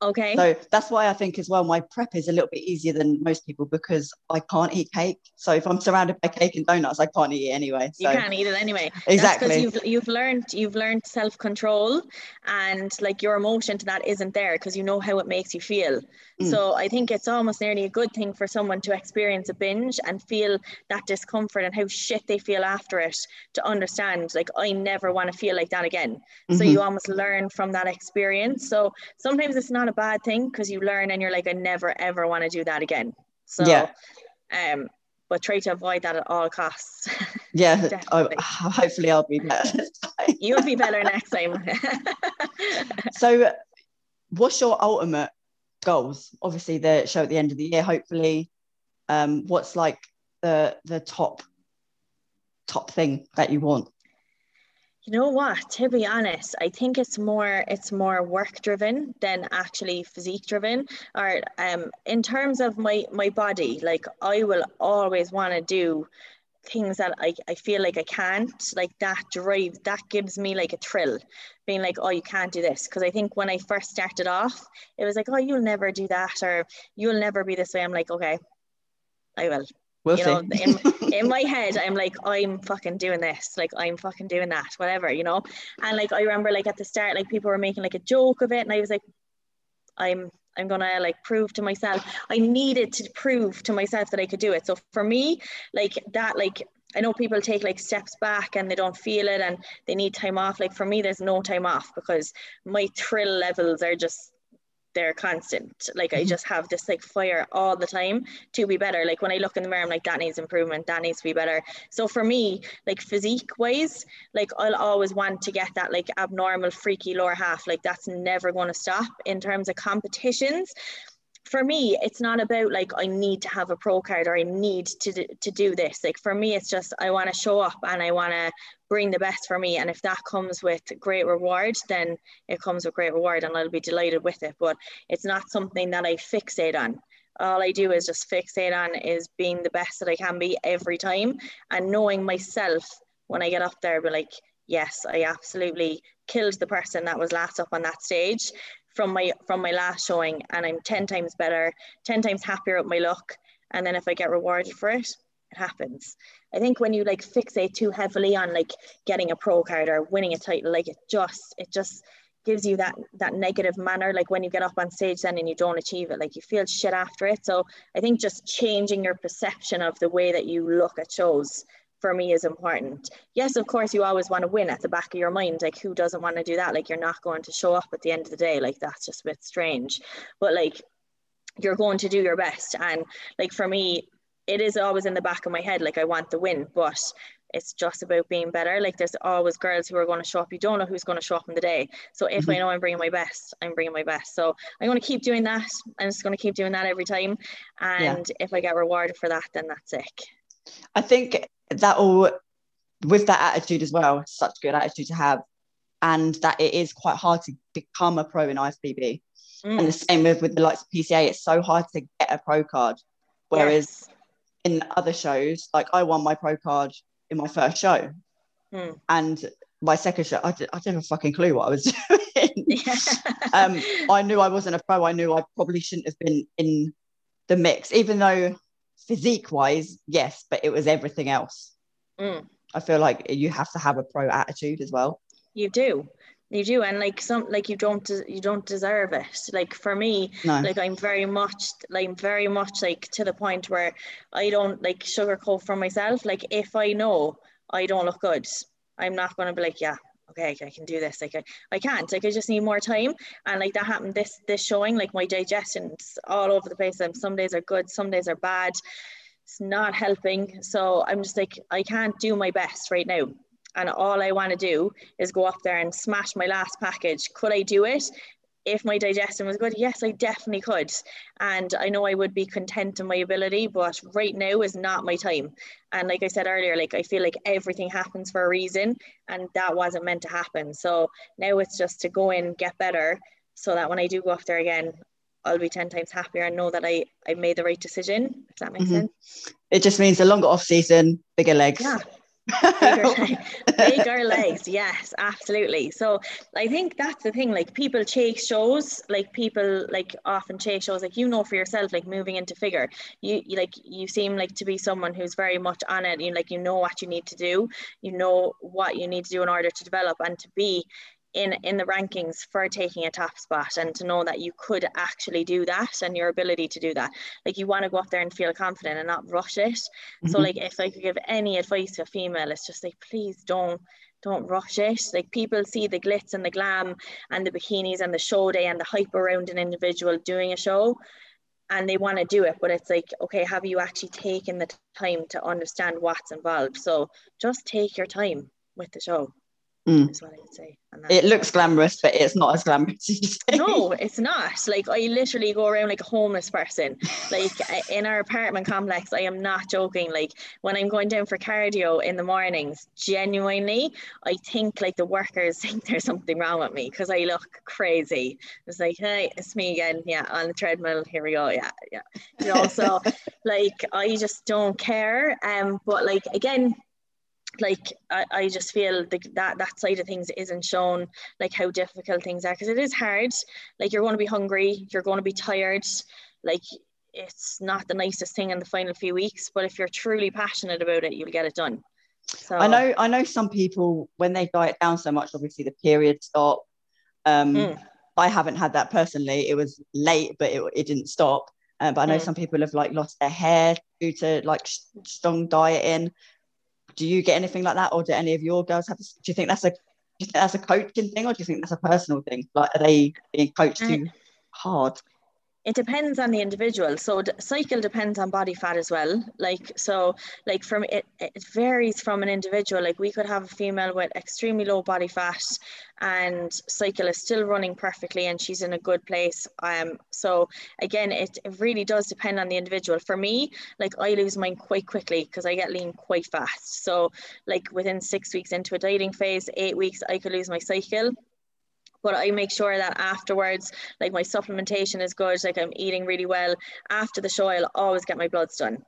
Okay. So that's why I think as well my prep is a little bit easier than most people because I can't eat cake. So if I'm surrounded by cake and donuts, I can't eat it anyway. So. You can't eat it anyway. Exactly. because you've you've learned you've learned self control, and like your emotion to that isn't there because you know how it makes you feel. Mm. So I think it's almost nearly a good thing for someone to experience a binge and feel that discomfort and how shit they feel after it to understand like I never want to feel like that again. So Mhm. you almost learn from that experience. So sometimes it's not a bad thing because you learn and you're like, I never ever want to do that again. So Yeah. um but try to avoid that at all costs. Yeah, I, hopefully I'll be better. You'll be better next time. so, what's your ultimate goals? Obviously, the show at the end of the year. Hopefully, um, what's like the the top top thing that you want? You know what? To be honest, I think it's more it's more work driven than actually physique driven. Or um, in terms of my my body, like I will always want to do things that I, I feel like I can't like that drive that gives me like a thrill being like oh you can't do this because I think when I first started off it was like oh you'll never do that or you'll never be this way I'm like okay I will We'll you see. know in, in my head I'm like I'm fucking doing this. Like I'm fucking doing that whatever you know? And like I remember like at the start like people were making like a joke of it and I was like I'm I'm gonna like prove to myself. I needed to prove to myself that I could do it. So for me like that like I know people take like steps back and they don't feel it and they need time off. Like for me there's no time off because my thrill levels are just they're constant. Like I Mhm. just have this like fire all the time to be better. Like when I look in the mirror, I'm like, that needs improvement, that needs to be better. So for me, like physique wise, like I'll always want to get that like abnormal, freaky lower half. Like that's never going to stop in terms of competitions. For me, it's not about like I need to have a pro card or I need to do, to do this. Like for me, it's just I want to show up and I want to bring the best for me. And if that comes with great reward, then it comes with great reward and I'll be delighted with it. But it's not something that I fixate on. All I do is just fixate on is being the best that I can be every time and knowing myself when I get up there, be like, yes, I absolutely killed the person that was last up on that stage from my from my last showing and I'm 10 times better, 10 times happier with my look. And then if I get rewarded for it, it happens. I think when you like fixate too heavily on like getting a pro card or winning a title, like it just it just gives you that that negative manner like when you get up on stage then and you don't achieve it like you feel shit after it so i think just changing your perception of the way that you look at shows for me is important. Yes of course you always want to win at the back of your mind like who doesn't want to do that? Like you're not going to show up at the end of the day like that's just a bit strange. But like you're going to do your best and like for me it is always in the back of my head like i want the win but it's just about being better. Like there's always girls who are going to show up you don't know who's going to show up in the day. So if Mhm. i know i'm bringing my best i'm bringing my best. So i'm going to keep doing that i'm just going to keep doing that every time. And if i get rewarded for that then that's it I think that all with that attitude as well, such a good attitude to have, and that it is quite hard to become a pro in IFBB. Mm, And the same with, with the likes of PCA, it's so hard to get a pro card. Whereas yes. in other shows, like I won my pro card in my first show, Mm. and my second show, I, did, I didn't have a fucking clue what I was doing. Yeah. um, I knew I wasn't a pro. I knew I probably shouldn't have been in the mix, even though physique wise, yes, but it was everything else. Mm. I feel like you have to have a pro attitude as well. you do you do and like some like you don't you don't deserve it like for me No. like i'm very much like I'm very much like to the point where i don't like sugarcoat for myself like if i know i don't look good i'm not going to be like yeah okay i can do this like I, I can't like i just need more time. And like that happened this this showing like my digestion's all over the place. And some days are good some days are bad. It's not helping. So i'm just like i can't do my best right now. And all i want to do is go up there and smash my last package. Could i do it if my digestion was good, yes, I definitely could. And I know I would be content in my ability, but right now is not my time. And like I said earlier, like I feel like everything happens for a reason and that wasn't meant to happen. So now it's just to go in, get better, so that when I do go up there again, I'll be 10 times happier and know that I, I made the right decision, if that makes Mhm. sense. It just means a longer off season, bigger legs. Yeah. Bigger, bigger legs yes absolutely. So i think that's the thing like people chase shows like people like often chase shows like you know for yourself like moving into figure. You, you like you seem like to be someone who's very much on it you like you know what you need to do. You know what you need to do in order to develop and to be in in the rankings for taking a top spot and to know that you could actually do that and your ability to do that. Like you want to go up there and feel confident and not rush it. Mm-hmm. so like if i could give any advice to a female it's just like please don't don't rush it. Like people see the glitz and the glam and the bikinis and the show day and the hype around an individual doing a show and they want to do it but it's like okay have you actually taken the time to understand what's involved? So just take your time with the show mm. is what I would say. it looks glamorous, but it's not as glamorous No, it's not. Like I literally go around like a homeless person. Like in our apartment complex, I am not joking. Like when I'm going down for cardio in the mornings, genuinely, I think like the workers think there's something wrong with me because I look crazy. It's like, hey, it's me again. Yeah, on the treadmill. Here we go. Yeah, yeah. You know, so like I just don't care. Um, but like again, like I, I just feel the, that that side of things isn't shown like how difficult things are because it is hard. Like you're going to be hungry you're going to be tired like it's not the nicest thing in the final few weeks but if you're truly passionate about it you'll get it done. So i know i know some people when they diet down so much obviously the period stop. Um mm. i haven't had that personally. It was late but it, it didn't stop. Uh, but i know mm. some people have like lost their hair due to like strong dieting do you get anything like that, or do any of your girls have? Do you think that's a do you think that's a coaching thing, or do you think that's a personal thing? Like, are they being coached uh, too hard? It depends on the individual. So the cycle depends on body fat as well. Like so like from it it varies from an individual. Like we could have a female with extremely low body fat and cycle is still running perfectly and she's in a good place. Um so again it, it really does depend on the individual. For me like i lose mine quite quickly because i get lean quite fast. So like within six weeks into a dieting phase eight weeks i could lose my cycle but I make sure that afterwards, like my supplementation is good, like I'm eating really well. After the show, I'll always get my bloods done.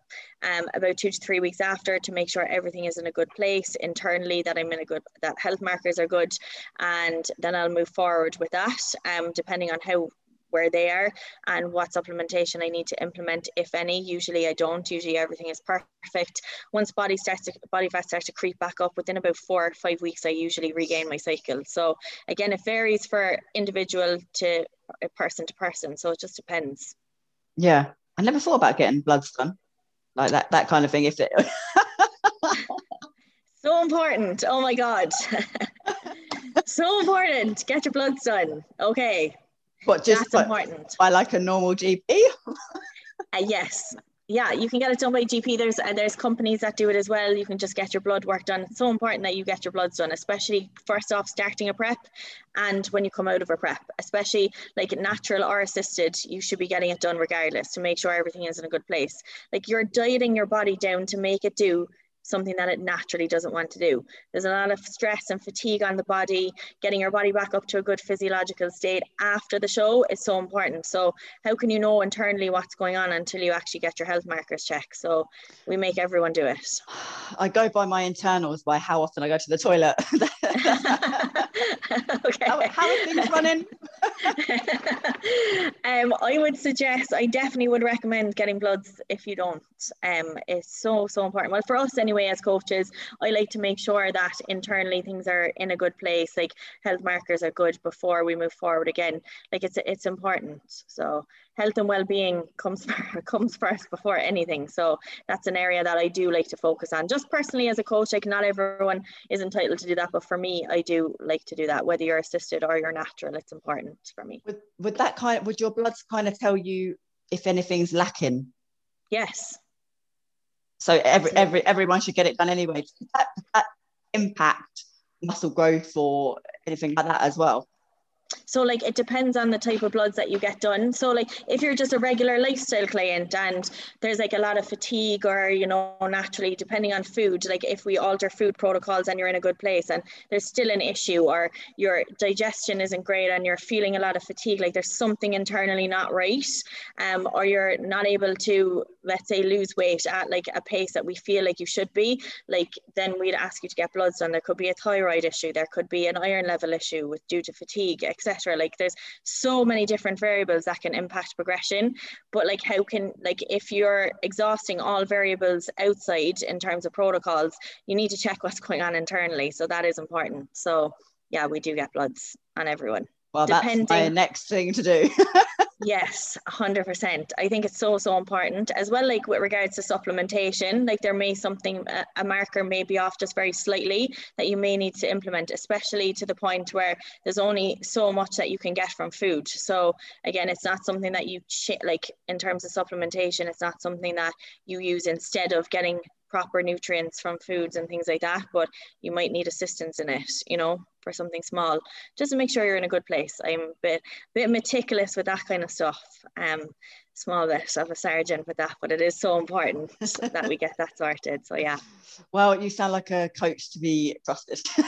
Um, about two to three weeks after to make sure everything is in a good place internally, that I'm in a good, that health markers are good, and then I'll move forward with that. Um, depending on how where they are and what supplementation I need to implement, if any. Usually I don't. Usually everything is perfect. Once body starts to, body fat starts to creep back up, within about four or five weeks, I usually regain my cycle. So again, it varies for individual to uh, person to person. So it just depends. Yeah, I never thought about getting bloods done, like that that kind of thing. If it. so important. Oh my god. so important. Get your bloods done. Okay. But just That's important. by like a normal GP? uh, yes. Yeah, you can get it done by GP. There's uh, there's companies that do it as well. You can just get your blood work done. It's so important that you get your bloods done, especially first off starting a prep and when you come out of a prep, especially like natural or assisted, you should be getting it done regardless to make sure everything is in a good place. Like you're dieting your body down to make it do something that it naturally doesn't want to do. There's a lot of stress and fatigue on the body. Getting your body back up to a good physiological state after the show is so important. So, how can you know internally what's going on until you actually get your health markers checked? So, we make everyone do it. I go by my internals by how often I go to the toilet. okay. How, how are things running? um, I would suggest, I definitely would recommend getting bloods if you don't. Um, it's so, so important. Well, for us anyway, as coaches, I like to make sure that internally things are in a good place, like health markers are good before we move forward again. Like it's, it's important. So health and well-being comes comes first before anything. So that's an area that i do like to focus on. Just personally as a coach like not everyone is entitled to do that but for me i do like to do that. Whether you're assisted or you're natural it's important for me. Would, would that kind of, would your bloods kind of tell you if anything's lacking? Yes so every every everyone should get it done anyway. That, that impact muscle growth or anything like that as well so like it depends on the type of bloods that you get done. So like if you're just a regular lifestyle client and there's like a lot of fatigue or you know naturally depending on food like if we alter food protocols and you're in a good place and there's still an issue or your digestion isn't great and you're feeling a lot of fatigue like there's something internally not right um, or you're not able to let's say lose weight at like a pace that we feel like you should be like then we'd ask you to get bloods done. There could be a thyroid issue. There could be an iron level issue with due to fatigue etc. Like there's so many different variables that can impact progression but like how can like if you're exhausting all variables outside in terms of protocols you need to check what's going on internally. So that is important. So yeah we do get bloods on everyone. Well Depending, that's my next thing to do Yes, 100%. I think it's so, so important as well. Like with regards to supplementation, like there may something, uh, a marker may be off just very slightly that you may need to implement, especially to the point where there's only so much that you can get from food. So again, it's not something that you like in terms of supplementation, it's not something that you use instead of getting proper nutrients from foods and things like that, but you might need assistance in it, you know, for something small, just to make sure you're in a good place. I'm a bit, bit meticulous with that kind of stuff. Um, small bit of a sergeant with that, but it is so important that we get that sorted. So yeah. Well, you sound like a coach to be trusted.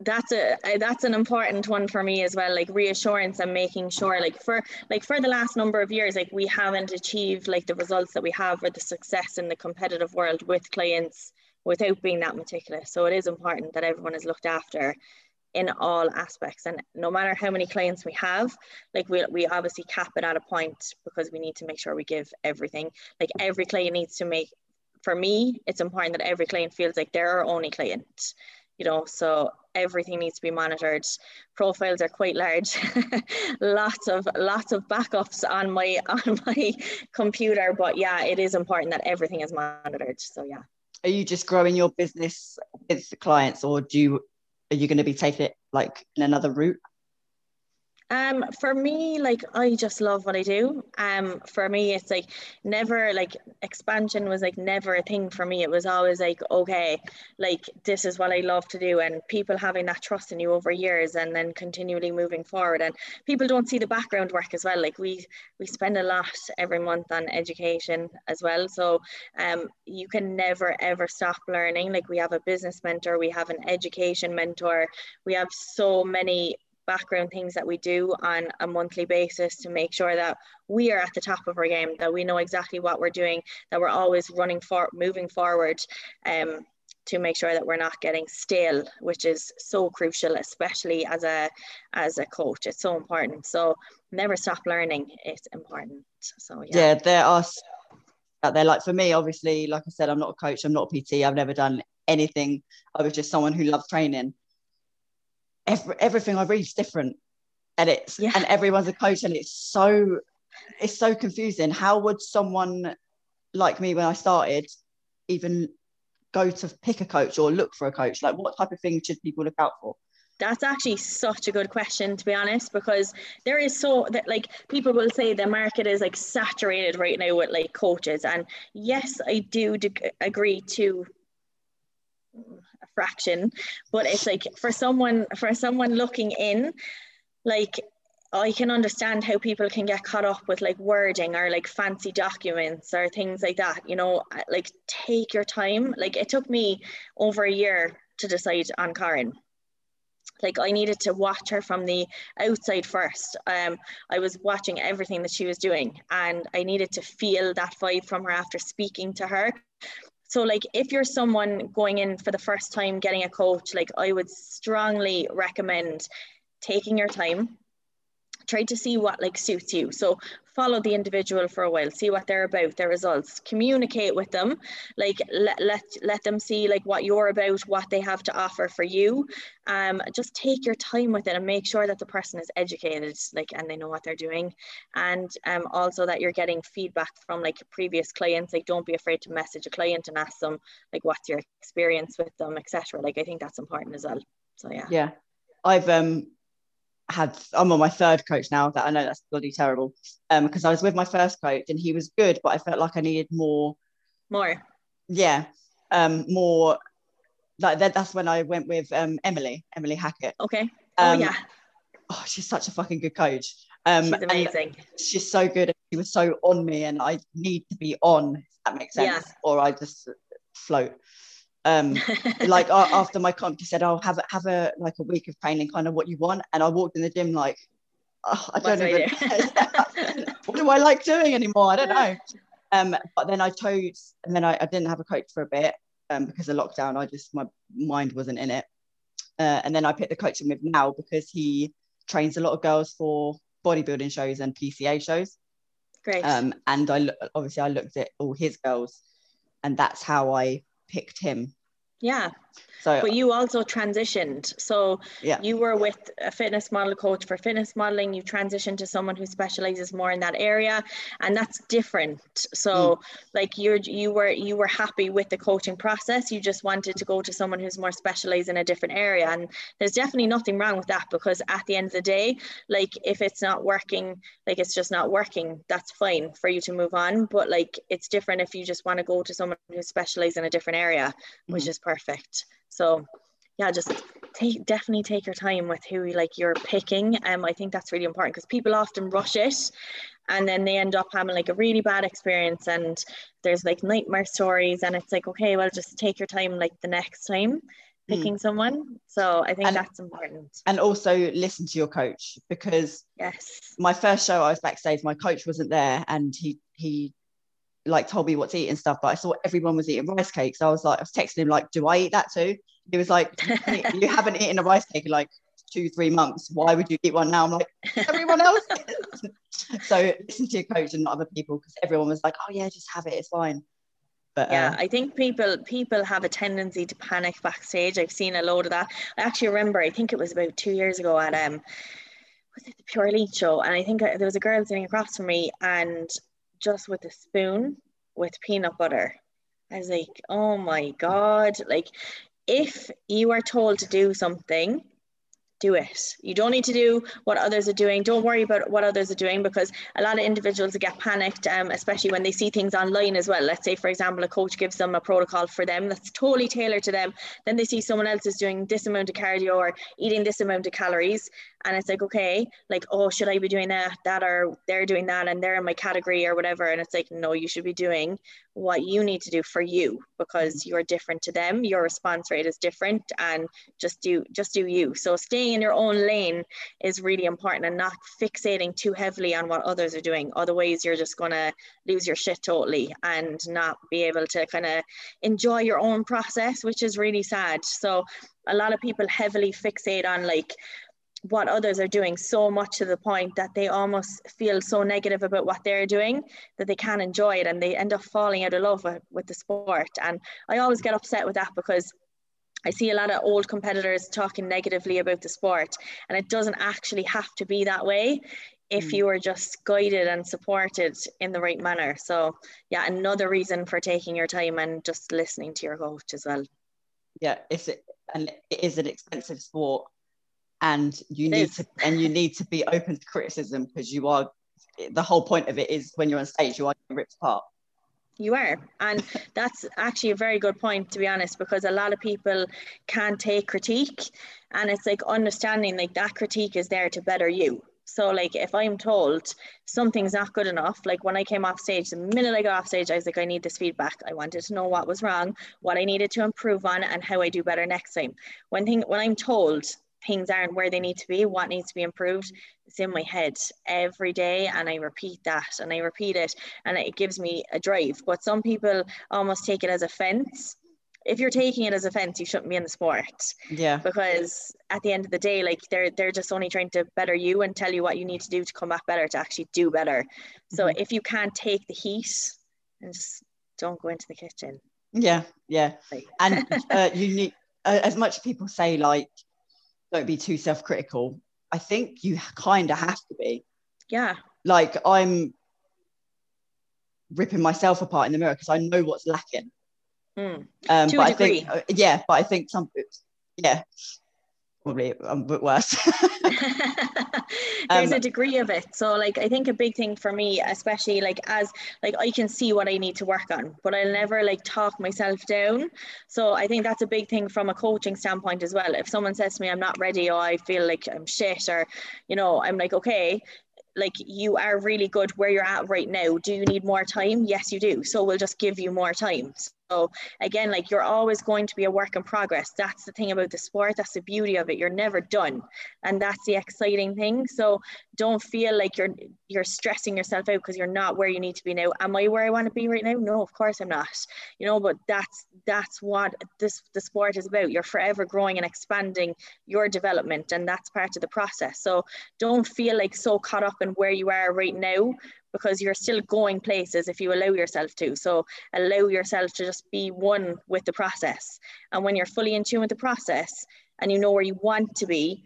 that's a that's an important one for me as well like reassurance and making sure like for like for the last number of years like we haven't achieved like the results that we have or the success in the competitive world with clients without being that meticulous. So it is important that everyone is looked after in all aspects. And no matter how many clients we have like we, we obviously cap it at a point because we need to make sure we give everything. Like every client needs to make for me it's important that every client feels like they're our only client you know so everything needs to be monitored. Profiles are quite large. Lots of lots of backups on my on my computer but yeah it is important that everything is monitored so yeah. Are you just growing your business with clients or do you are you going to be taking it like in another route um, for me, like I just love what I do. Um, for me, it's like never like expansion was like never a thing for me. It was always like, okay, like this is what I love to do, and people having that trust in you over years, and then continually moving forward. And people don't see the background work as well. Like we we spend a lot every month on education as well. So um, you can never ever stop learning. Like we have a business mentor, we have an education mentor, we have so many background things that we do on a monthly basis to make sure that we are at the top of our game, that we know exactly what we're doing, that we're always running for moving forward. Um, to make sure that we're not getting stale, which is so crucial, especially as a as a coach. It's so important. So never stop learning. It's important. So yeah. Yeah, there are out there. Like for me, obviously, like I said, I'm not a coach. I'm not a PT. I've never done anything. I was just someone who loved training every, everything I read is different, and it's yeah. and everyone's a coach, and it's so it's so confusing. How would someone like me when I started even go to pick a coach or look for a coach? Like, what type of things should people look out for? That's actually such a good question, to be honest, because there is so that like people will say the market is like saturated right now with like coaches, and yes, I do agree to a fraction but it's like for someone for someone looking in like I can understand how people can get caught up with like wording or like fancy documents or things like that. You know, like take your time. Like it took me over a year to decide on Karen. Like I needed to watch her from the outside first. Um, I was watching everything that she was doing, and I needed to feel that vibe from her after speaking to her. So, like, if you're someone going in for the first time getting a coach, like, I would strongly recommend taking your time, try to see what like suits you. So follow the individual for a while see what they're about their results communicate with them. Like let, let let them see like what you're about what they have to offer for you. Um just take your time with it and make sure that the person is educated like and they know what they're doing. And um also that you're getting feedback from like previous clients. Like don't be afraid to message a client and ask them like what's your experience with them etc like i think that's important as well. So yeah. Yeah. I've um had I'm on my third coach now that I know that's bloody terrible. Um, because I was with my first coach and he was good, but I felt like I needed more. More. Yeah. Um, more like that, that's when I went with um Emily, Emily Hackett. Okay. Oh um, yeah. oh, she's such a fucking good coach. Um, She's amazing. She's so good. She was so on me, and I need to be on. If that makes sense, Yeah. or I just float. Um, like after my comp, she said, "I'll have a, have a like a week of training, kind of what you want." And I walked in the gym like, oh, I don't do even. what do I like doing anymore? I don't know. Um, but then I chose, and then I, I didn't have a coach for a bit um, because of lockdown. I just my mind wasn't in it. Uh, and then I picked the coach I'm with now because he trains a lot of girls for bodybuilding shows and PCA shows. Great. Um, and I obviously I looked at all his girls, and that's how I picked him. Yeah. So But you also transitioned. So yeah, you were with a fitness model coach for fitness modeling. You transitioned to someone who specializes more in that area, and that's different. So, like you're you were you were happy with the coaching process. You just wanted to go to someone who's more specialized in a different area, and there's definitely nothing wrong with that because at the end of the day, like if it's not working, like it's just not working. That's fine for you to move on. But like it's different if you just want to go to someone who's specialized in a different area, which Mhm. is perfect. So yeah, just take definitely take your time with who like you're picking. Um, I think that's really important because people often rush it, and then they end up having like a really bad experience, and there's like nightmare stories, and it's like okay, well, just take your time like the next time picking someone. So I think And- that's important. and also listen to your coach because Yes. my first show I was backstage, my coach wasn't there, and he he like told me what to eat and stuff. But I saw everyone was eating rice cakes. I was like, I was texting him like, "Do I eat that too?" He was like, "You haven't eaten a rice cake in like two, three months. Why would you eat one now?" I'm like, "Everyone else." so listen to your coach and not other people because everyone was like, "Oh yeah, just have it. It's fine." But yeah uh, i think people people have a tendency to panic backstage i've seen a load of that i actually remember i think it was about two years ago at um was it the pure elite show and i think uh, there was a girl sitting across from me and just with a spoon with peanut butter i was like oh my god like if you are told to do something do it. You don't need to do what others are doing. Don't worry about what others are doing because a lot of individuals get panicked, um, especially when they see things online as well. Let's say, for example, a coach gives them a protocol for them that's totally tailored to them. Then they see someone else is doing this amount of cardio or eating this amount of calories. And it's like, okay, like, oh, should I be doing that? That or they're doing that and they're in my category or whatever. And it's like, no, you should be doing what you need to do for you because mm-hmm. you're different to them. Your response rate is different and just do just do you. So staying in your own lane is really important and not fixating too heavily on what others are doing. Otherwise you're just gonna lose your shit totally and not be able to kind of enjoy your own process, which is really sad. So a lot of people heavily fixate on like what others are doing so much to the point that they almost feel so negative about what they're doing that they can't enjoy it and they end up falling out of love with, with the sport. And I always get upset with that because I see a lot of old competitors talking negatively about the sport, and it doesn't actually have to be that way if Mm. you are just guided and supported in the right manner. So, yeah, another reason for taking your time and just listening to your coach as well. yeah, it's and it is an expensive sport, and you need to and you need to be open to criticism because you are. The whole point of it is when you're on stage, you are getting ripped apart. You are. And that's actually a very good point, to be honest, because a lot of people can't take critique. And it's like understanding like that critique is there to better you. So, like, if I'm told something's not good enough, like when I came off stage, the minute I got off stage, I was like, I need this feedback. I wanted to know what was wrong, what I needed to improve on, and how I do better next time. When thing, when I'm told things aren't where they need to be, what needs to be improved, it's in my head every day, and I repeat that and I repeat it, and it gives me a drive. But some people almost take it as offense. If you're taking it as offense, you shouldn't be in the sport Yeah, because at the end of the day, like they're they're just only trying to better you and tell you what you need to do to come back better to actually do better. So Mhm. if you can't take the heat, then just don't go into the kitchen. yeah, yeah. Like, and uh, you need uh, as much as people say like don't be too self-critical. I think you kind of have to be. Yeah, like i'm ripping myself apart in the mirror because i know what's lacking. Mm. um To a but i think uh, yeah but i think some yeah probably a bit worse. There's um, a degree of it. So like i think a big thing for me especially like as like i can see what i need to work on but i'll never like talk myself down. So i think that's a big thing from a coaching standpoint as well. If someone says to me i'm not ready or i feel like i'm shit or you know i'm like okay like you are really good where you're at right now. Do you need more time? Yes you do. So we'll just give you more time so again, like you're always going to be a work in progress. That's the thing about the sport. That's the beauty of it. You're never done. And that's the exciting thing. So don't feel like you're you're stressing yourself out because you're not where you need to be now. Am I where I want to be right now? No, of course I'm not. You know, but that's that's what this the sport is about. You're forever growing and expanding your development, and that's part of the process. So don't feel like so caught up in where you are right now because you're still going places if you allow yourself to. So allow yourself to just be one with the process. And when you're fully in tune with the process and you know where you want to be,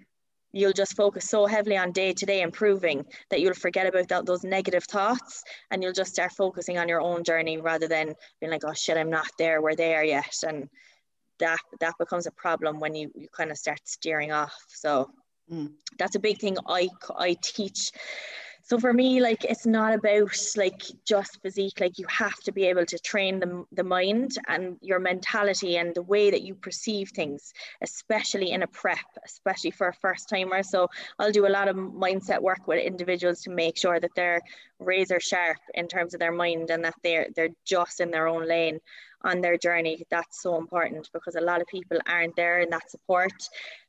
you'll just focus so heavily on day to day improving that you'll forget about that, those negative thoughts and you'll just start focusing on your own journey rather than being like, oh shit, I'm not there, we're there yet. And that that becomes a problem when you, you kind of start steering off. So mm. that's a big thing I, I teach so for me like it's not about like just physique like you have to be able to train the, the mind and your mentality and the way that you perceive things especially in a prep especially for a first timer. So i'll do a lot of mindset work with individuals to make sure that they're razor sharp in terms of their mind and that they're they're just in their own lane on their journey that's so important because a lot of people aren't there in that support.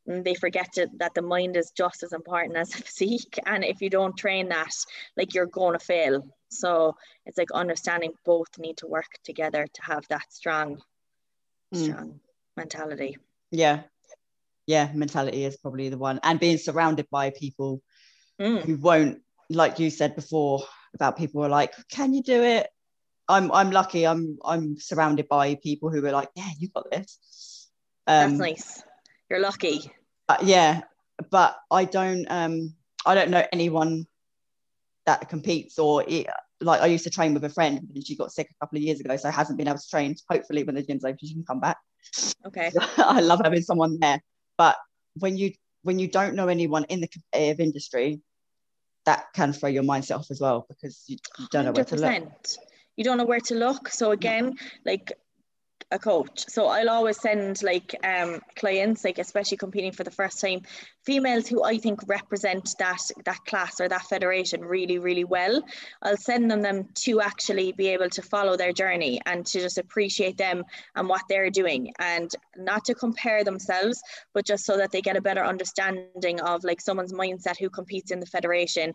And they forget to, that the mind is just as important as the physique. And if you don't train that like you're going to fail. So it's like understanding both need to work together to have that strong mm. strong mentality. Yeah. Yeah mentality is probably the one. And being surrounded by people mm. who won't like you said before about people who are like can you do it i'm i'm lucky i'm i'm surrounded by people who are like yeah you got this um, that's nice you're lucky. Uh, yeah, but I don't. Um, I don't know anyone that competes or it, like I used to train with a friend and she got sick a couple of years ago, so hasn't been able to train. Hopefully, when the gym's open, she can come back. Okay. I love having someone there, but when you when you don't know anyone in the competitive industry, that can throw your mindset off as well because you, you don't know where to look. You don't know where to look. So again, like a coach. So I'll always send like um, clients, like especially competing for the first time, females who I think represent that that class or that federation really, really well. I'll send them them to actually be able to follow their journey and to just appreciate them and what they're doing, and not to compare themselves, but just so that they get a better understanding of like someone's mindset who competes in the federation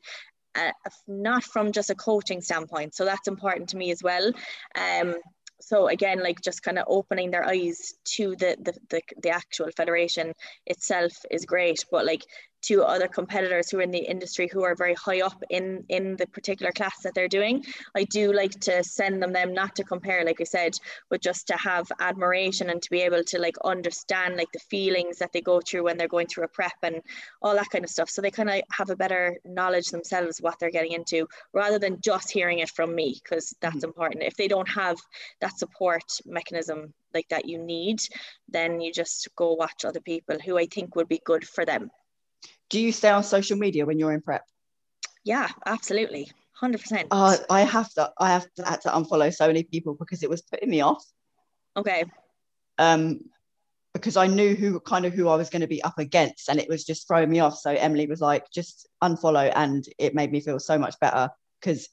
uh, not from just a coaching standpoint. So that's important to me as well. Um, so again like just kind of opening their eyes to the, the the, the actual federation itself is great but like to other competitors who are in the industry who are very high up in in the particular class that they're doing. I do like to send them them not to compare like i said but just to have admiration and to be able to like understand like the feelings that they go through when they're going through a prep and all that kind of stuff. So they kind of have a better knowledge themselves what they're getting into rather than just hearing it from me because that's mm-hmm. important. If they don't have that support mechanism like that you need then you just go watch other people who i think would be good for them do you stay on social media when you're in prep? Yeah, absolutely. 100%. Uh, I have to I have to, had to unfollow so many people because it was putting me off. Okay. Um because I knew who kind of who I was going to be up against and it was just throwing me off. So Emily was like, just unfollow and it made me feel so much better because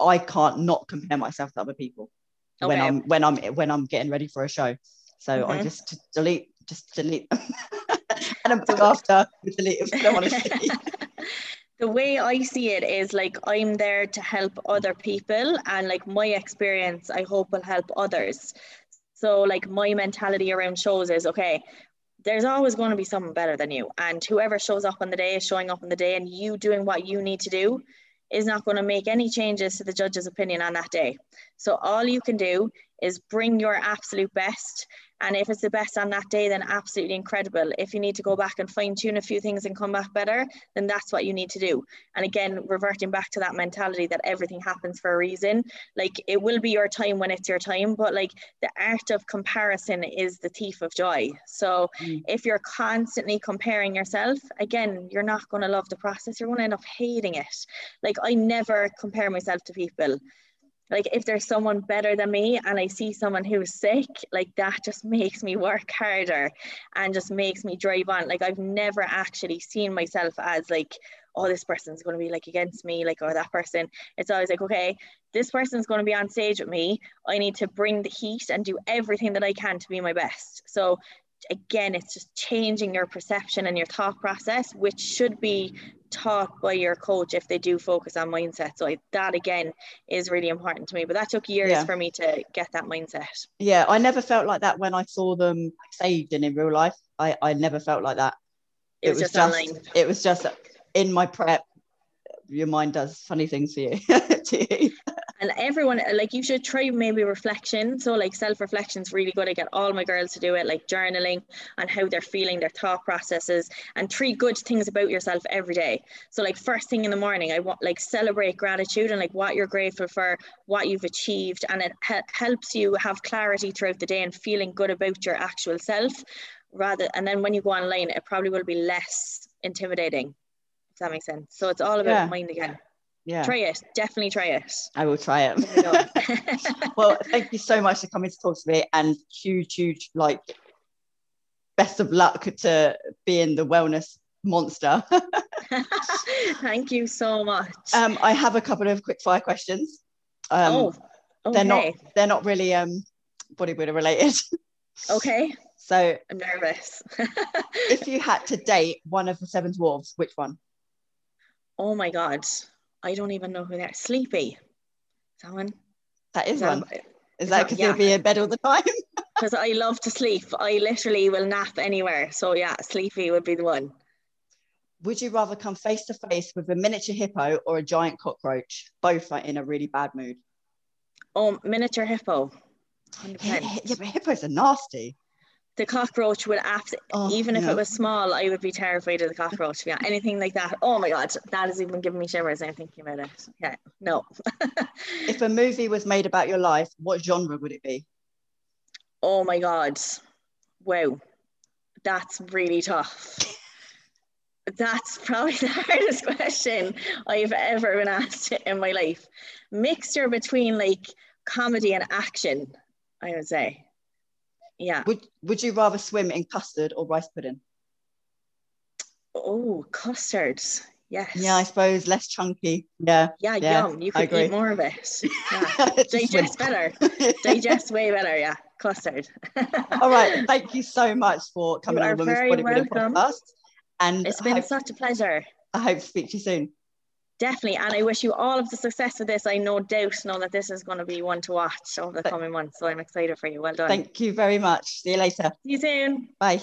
I can't not compare myself to other people okay. when I'm when I'm when I'm getting ready for a show. So mm-hmm. I just delete just delete and back after with the leave. I don't want to the way I see it is like I'm there to help other people, and like my experience, I hope will help others. So, like, my mentality around shows is okay, there's always going to be someone better than you. And whoever shows up on the day is showing up on the day, and you doing what you need to do is not going to make any changes to the judge's opinion on that day. So, all you can do is bring your absolute best and if it's the best on that day, then absolutely incredible. If you need to go back and fine tune a few things and come back better, then that's what you need to do. And again, reverting back to that mentality that everything happens for a reason. Like it will be your time when it's your time, but like the art of comparison is the thief of joy. So mm. if you're constantly comparing yourself, again, you're not going to love the process. You're going to end up hating it. Like I never compare myself to people like if there's someone better than me and I see someone who's sick, like that just makes me work harder and just makes me drive on. Like I've never actually seen myself as like, oh, this person's to be like against me, like, or that person. It's always like, okay, this person's to be on stage with me. I need to bring the heat and do everything that I can to be my best. So again, it's just changing your perception and your thought process, which should be taught by your coach if they do focus on mindset. So I, that again is really important to me. But that took years yeah. for me to get that mindset. Yeah, I never felt like that when I saw them saved and in real life. I, I never felt like that. It, it was, just, just it was just in my prep. Your mind does funny things for you. to you and everyone like you should try maybe reflection. So like self-reflection is really good. I get all my girls to do it like journaling on how they're feeling their thought processes and three good things about yourself every day. So like first thing in the morning i want like celebrate gratitude and like what you're grateful for what you've achieved and it he- helps you have clarity throughout the day and feeling good about your actual self rather and then when you go online it probably will be less intimidating. If that makes sense? So it's all about yeah. mind again yeah. Try it. Definitely try it. I will try it. Well thank you so much for coming to talk to me and huge huge like best of luck to being the wellness monster. Thank you so much. Um i have a couple of quick fire questions. Um oh, okay. they're not they're not really um bodybuilder related. Okay. So i'm nervous. if you had to date one of the seven dwarves which one? Oh my god I don't even know who they're. Sleepy. Someone. That is, is one. That, is that because yeah. you'll be in bed all the time? Because I love to sleep. I literally will nap anywhere. So yeah, sleepy would be the one. Would you rather come face to face with a miniature hippo or a giant cockroach? Both are in a really bad mood. Oh, miniature hippo. 100%. Yeah, but hippos are nasty the cockroach would absolutely, oh, even if it was small, I would be terrified of the cockroach. Yeah, anything like that. Oh my god, that is even giving me shivers. I'm thinking about it. Yeah, no. if a movie was made about your life, what genre would it be? Oh my god, wow, that's really tough. That's probably the hardest question I've ever been asked in my life. Mixture between like comedy and action, I would say. Yeah. Would Would you rather swim in custard or rice pudding? Oh, custards. Yes. Yeah, I suppose less chunky. Yeah. Yeah, yeah yum. You could eat more of it. Yeah. Digest better. Digest way better. Yeah. Custard. All right. Thank you so much for coming on the Women's Bodybuilding Podcast. And it's been hope, such a pleasure. I hope to speak to you soon. Definitely. And I wish you all of the success with this. I no doubt know that this is going to be one to watch over the coming months. So I'm excited for you. Well done. Thank you very much. See you later. See you soon. Bye.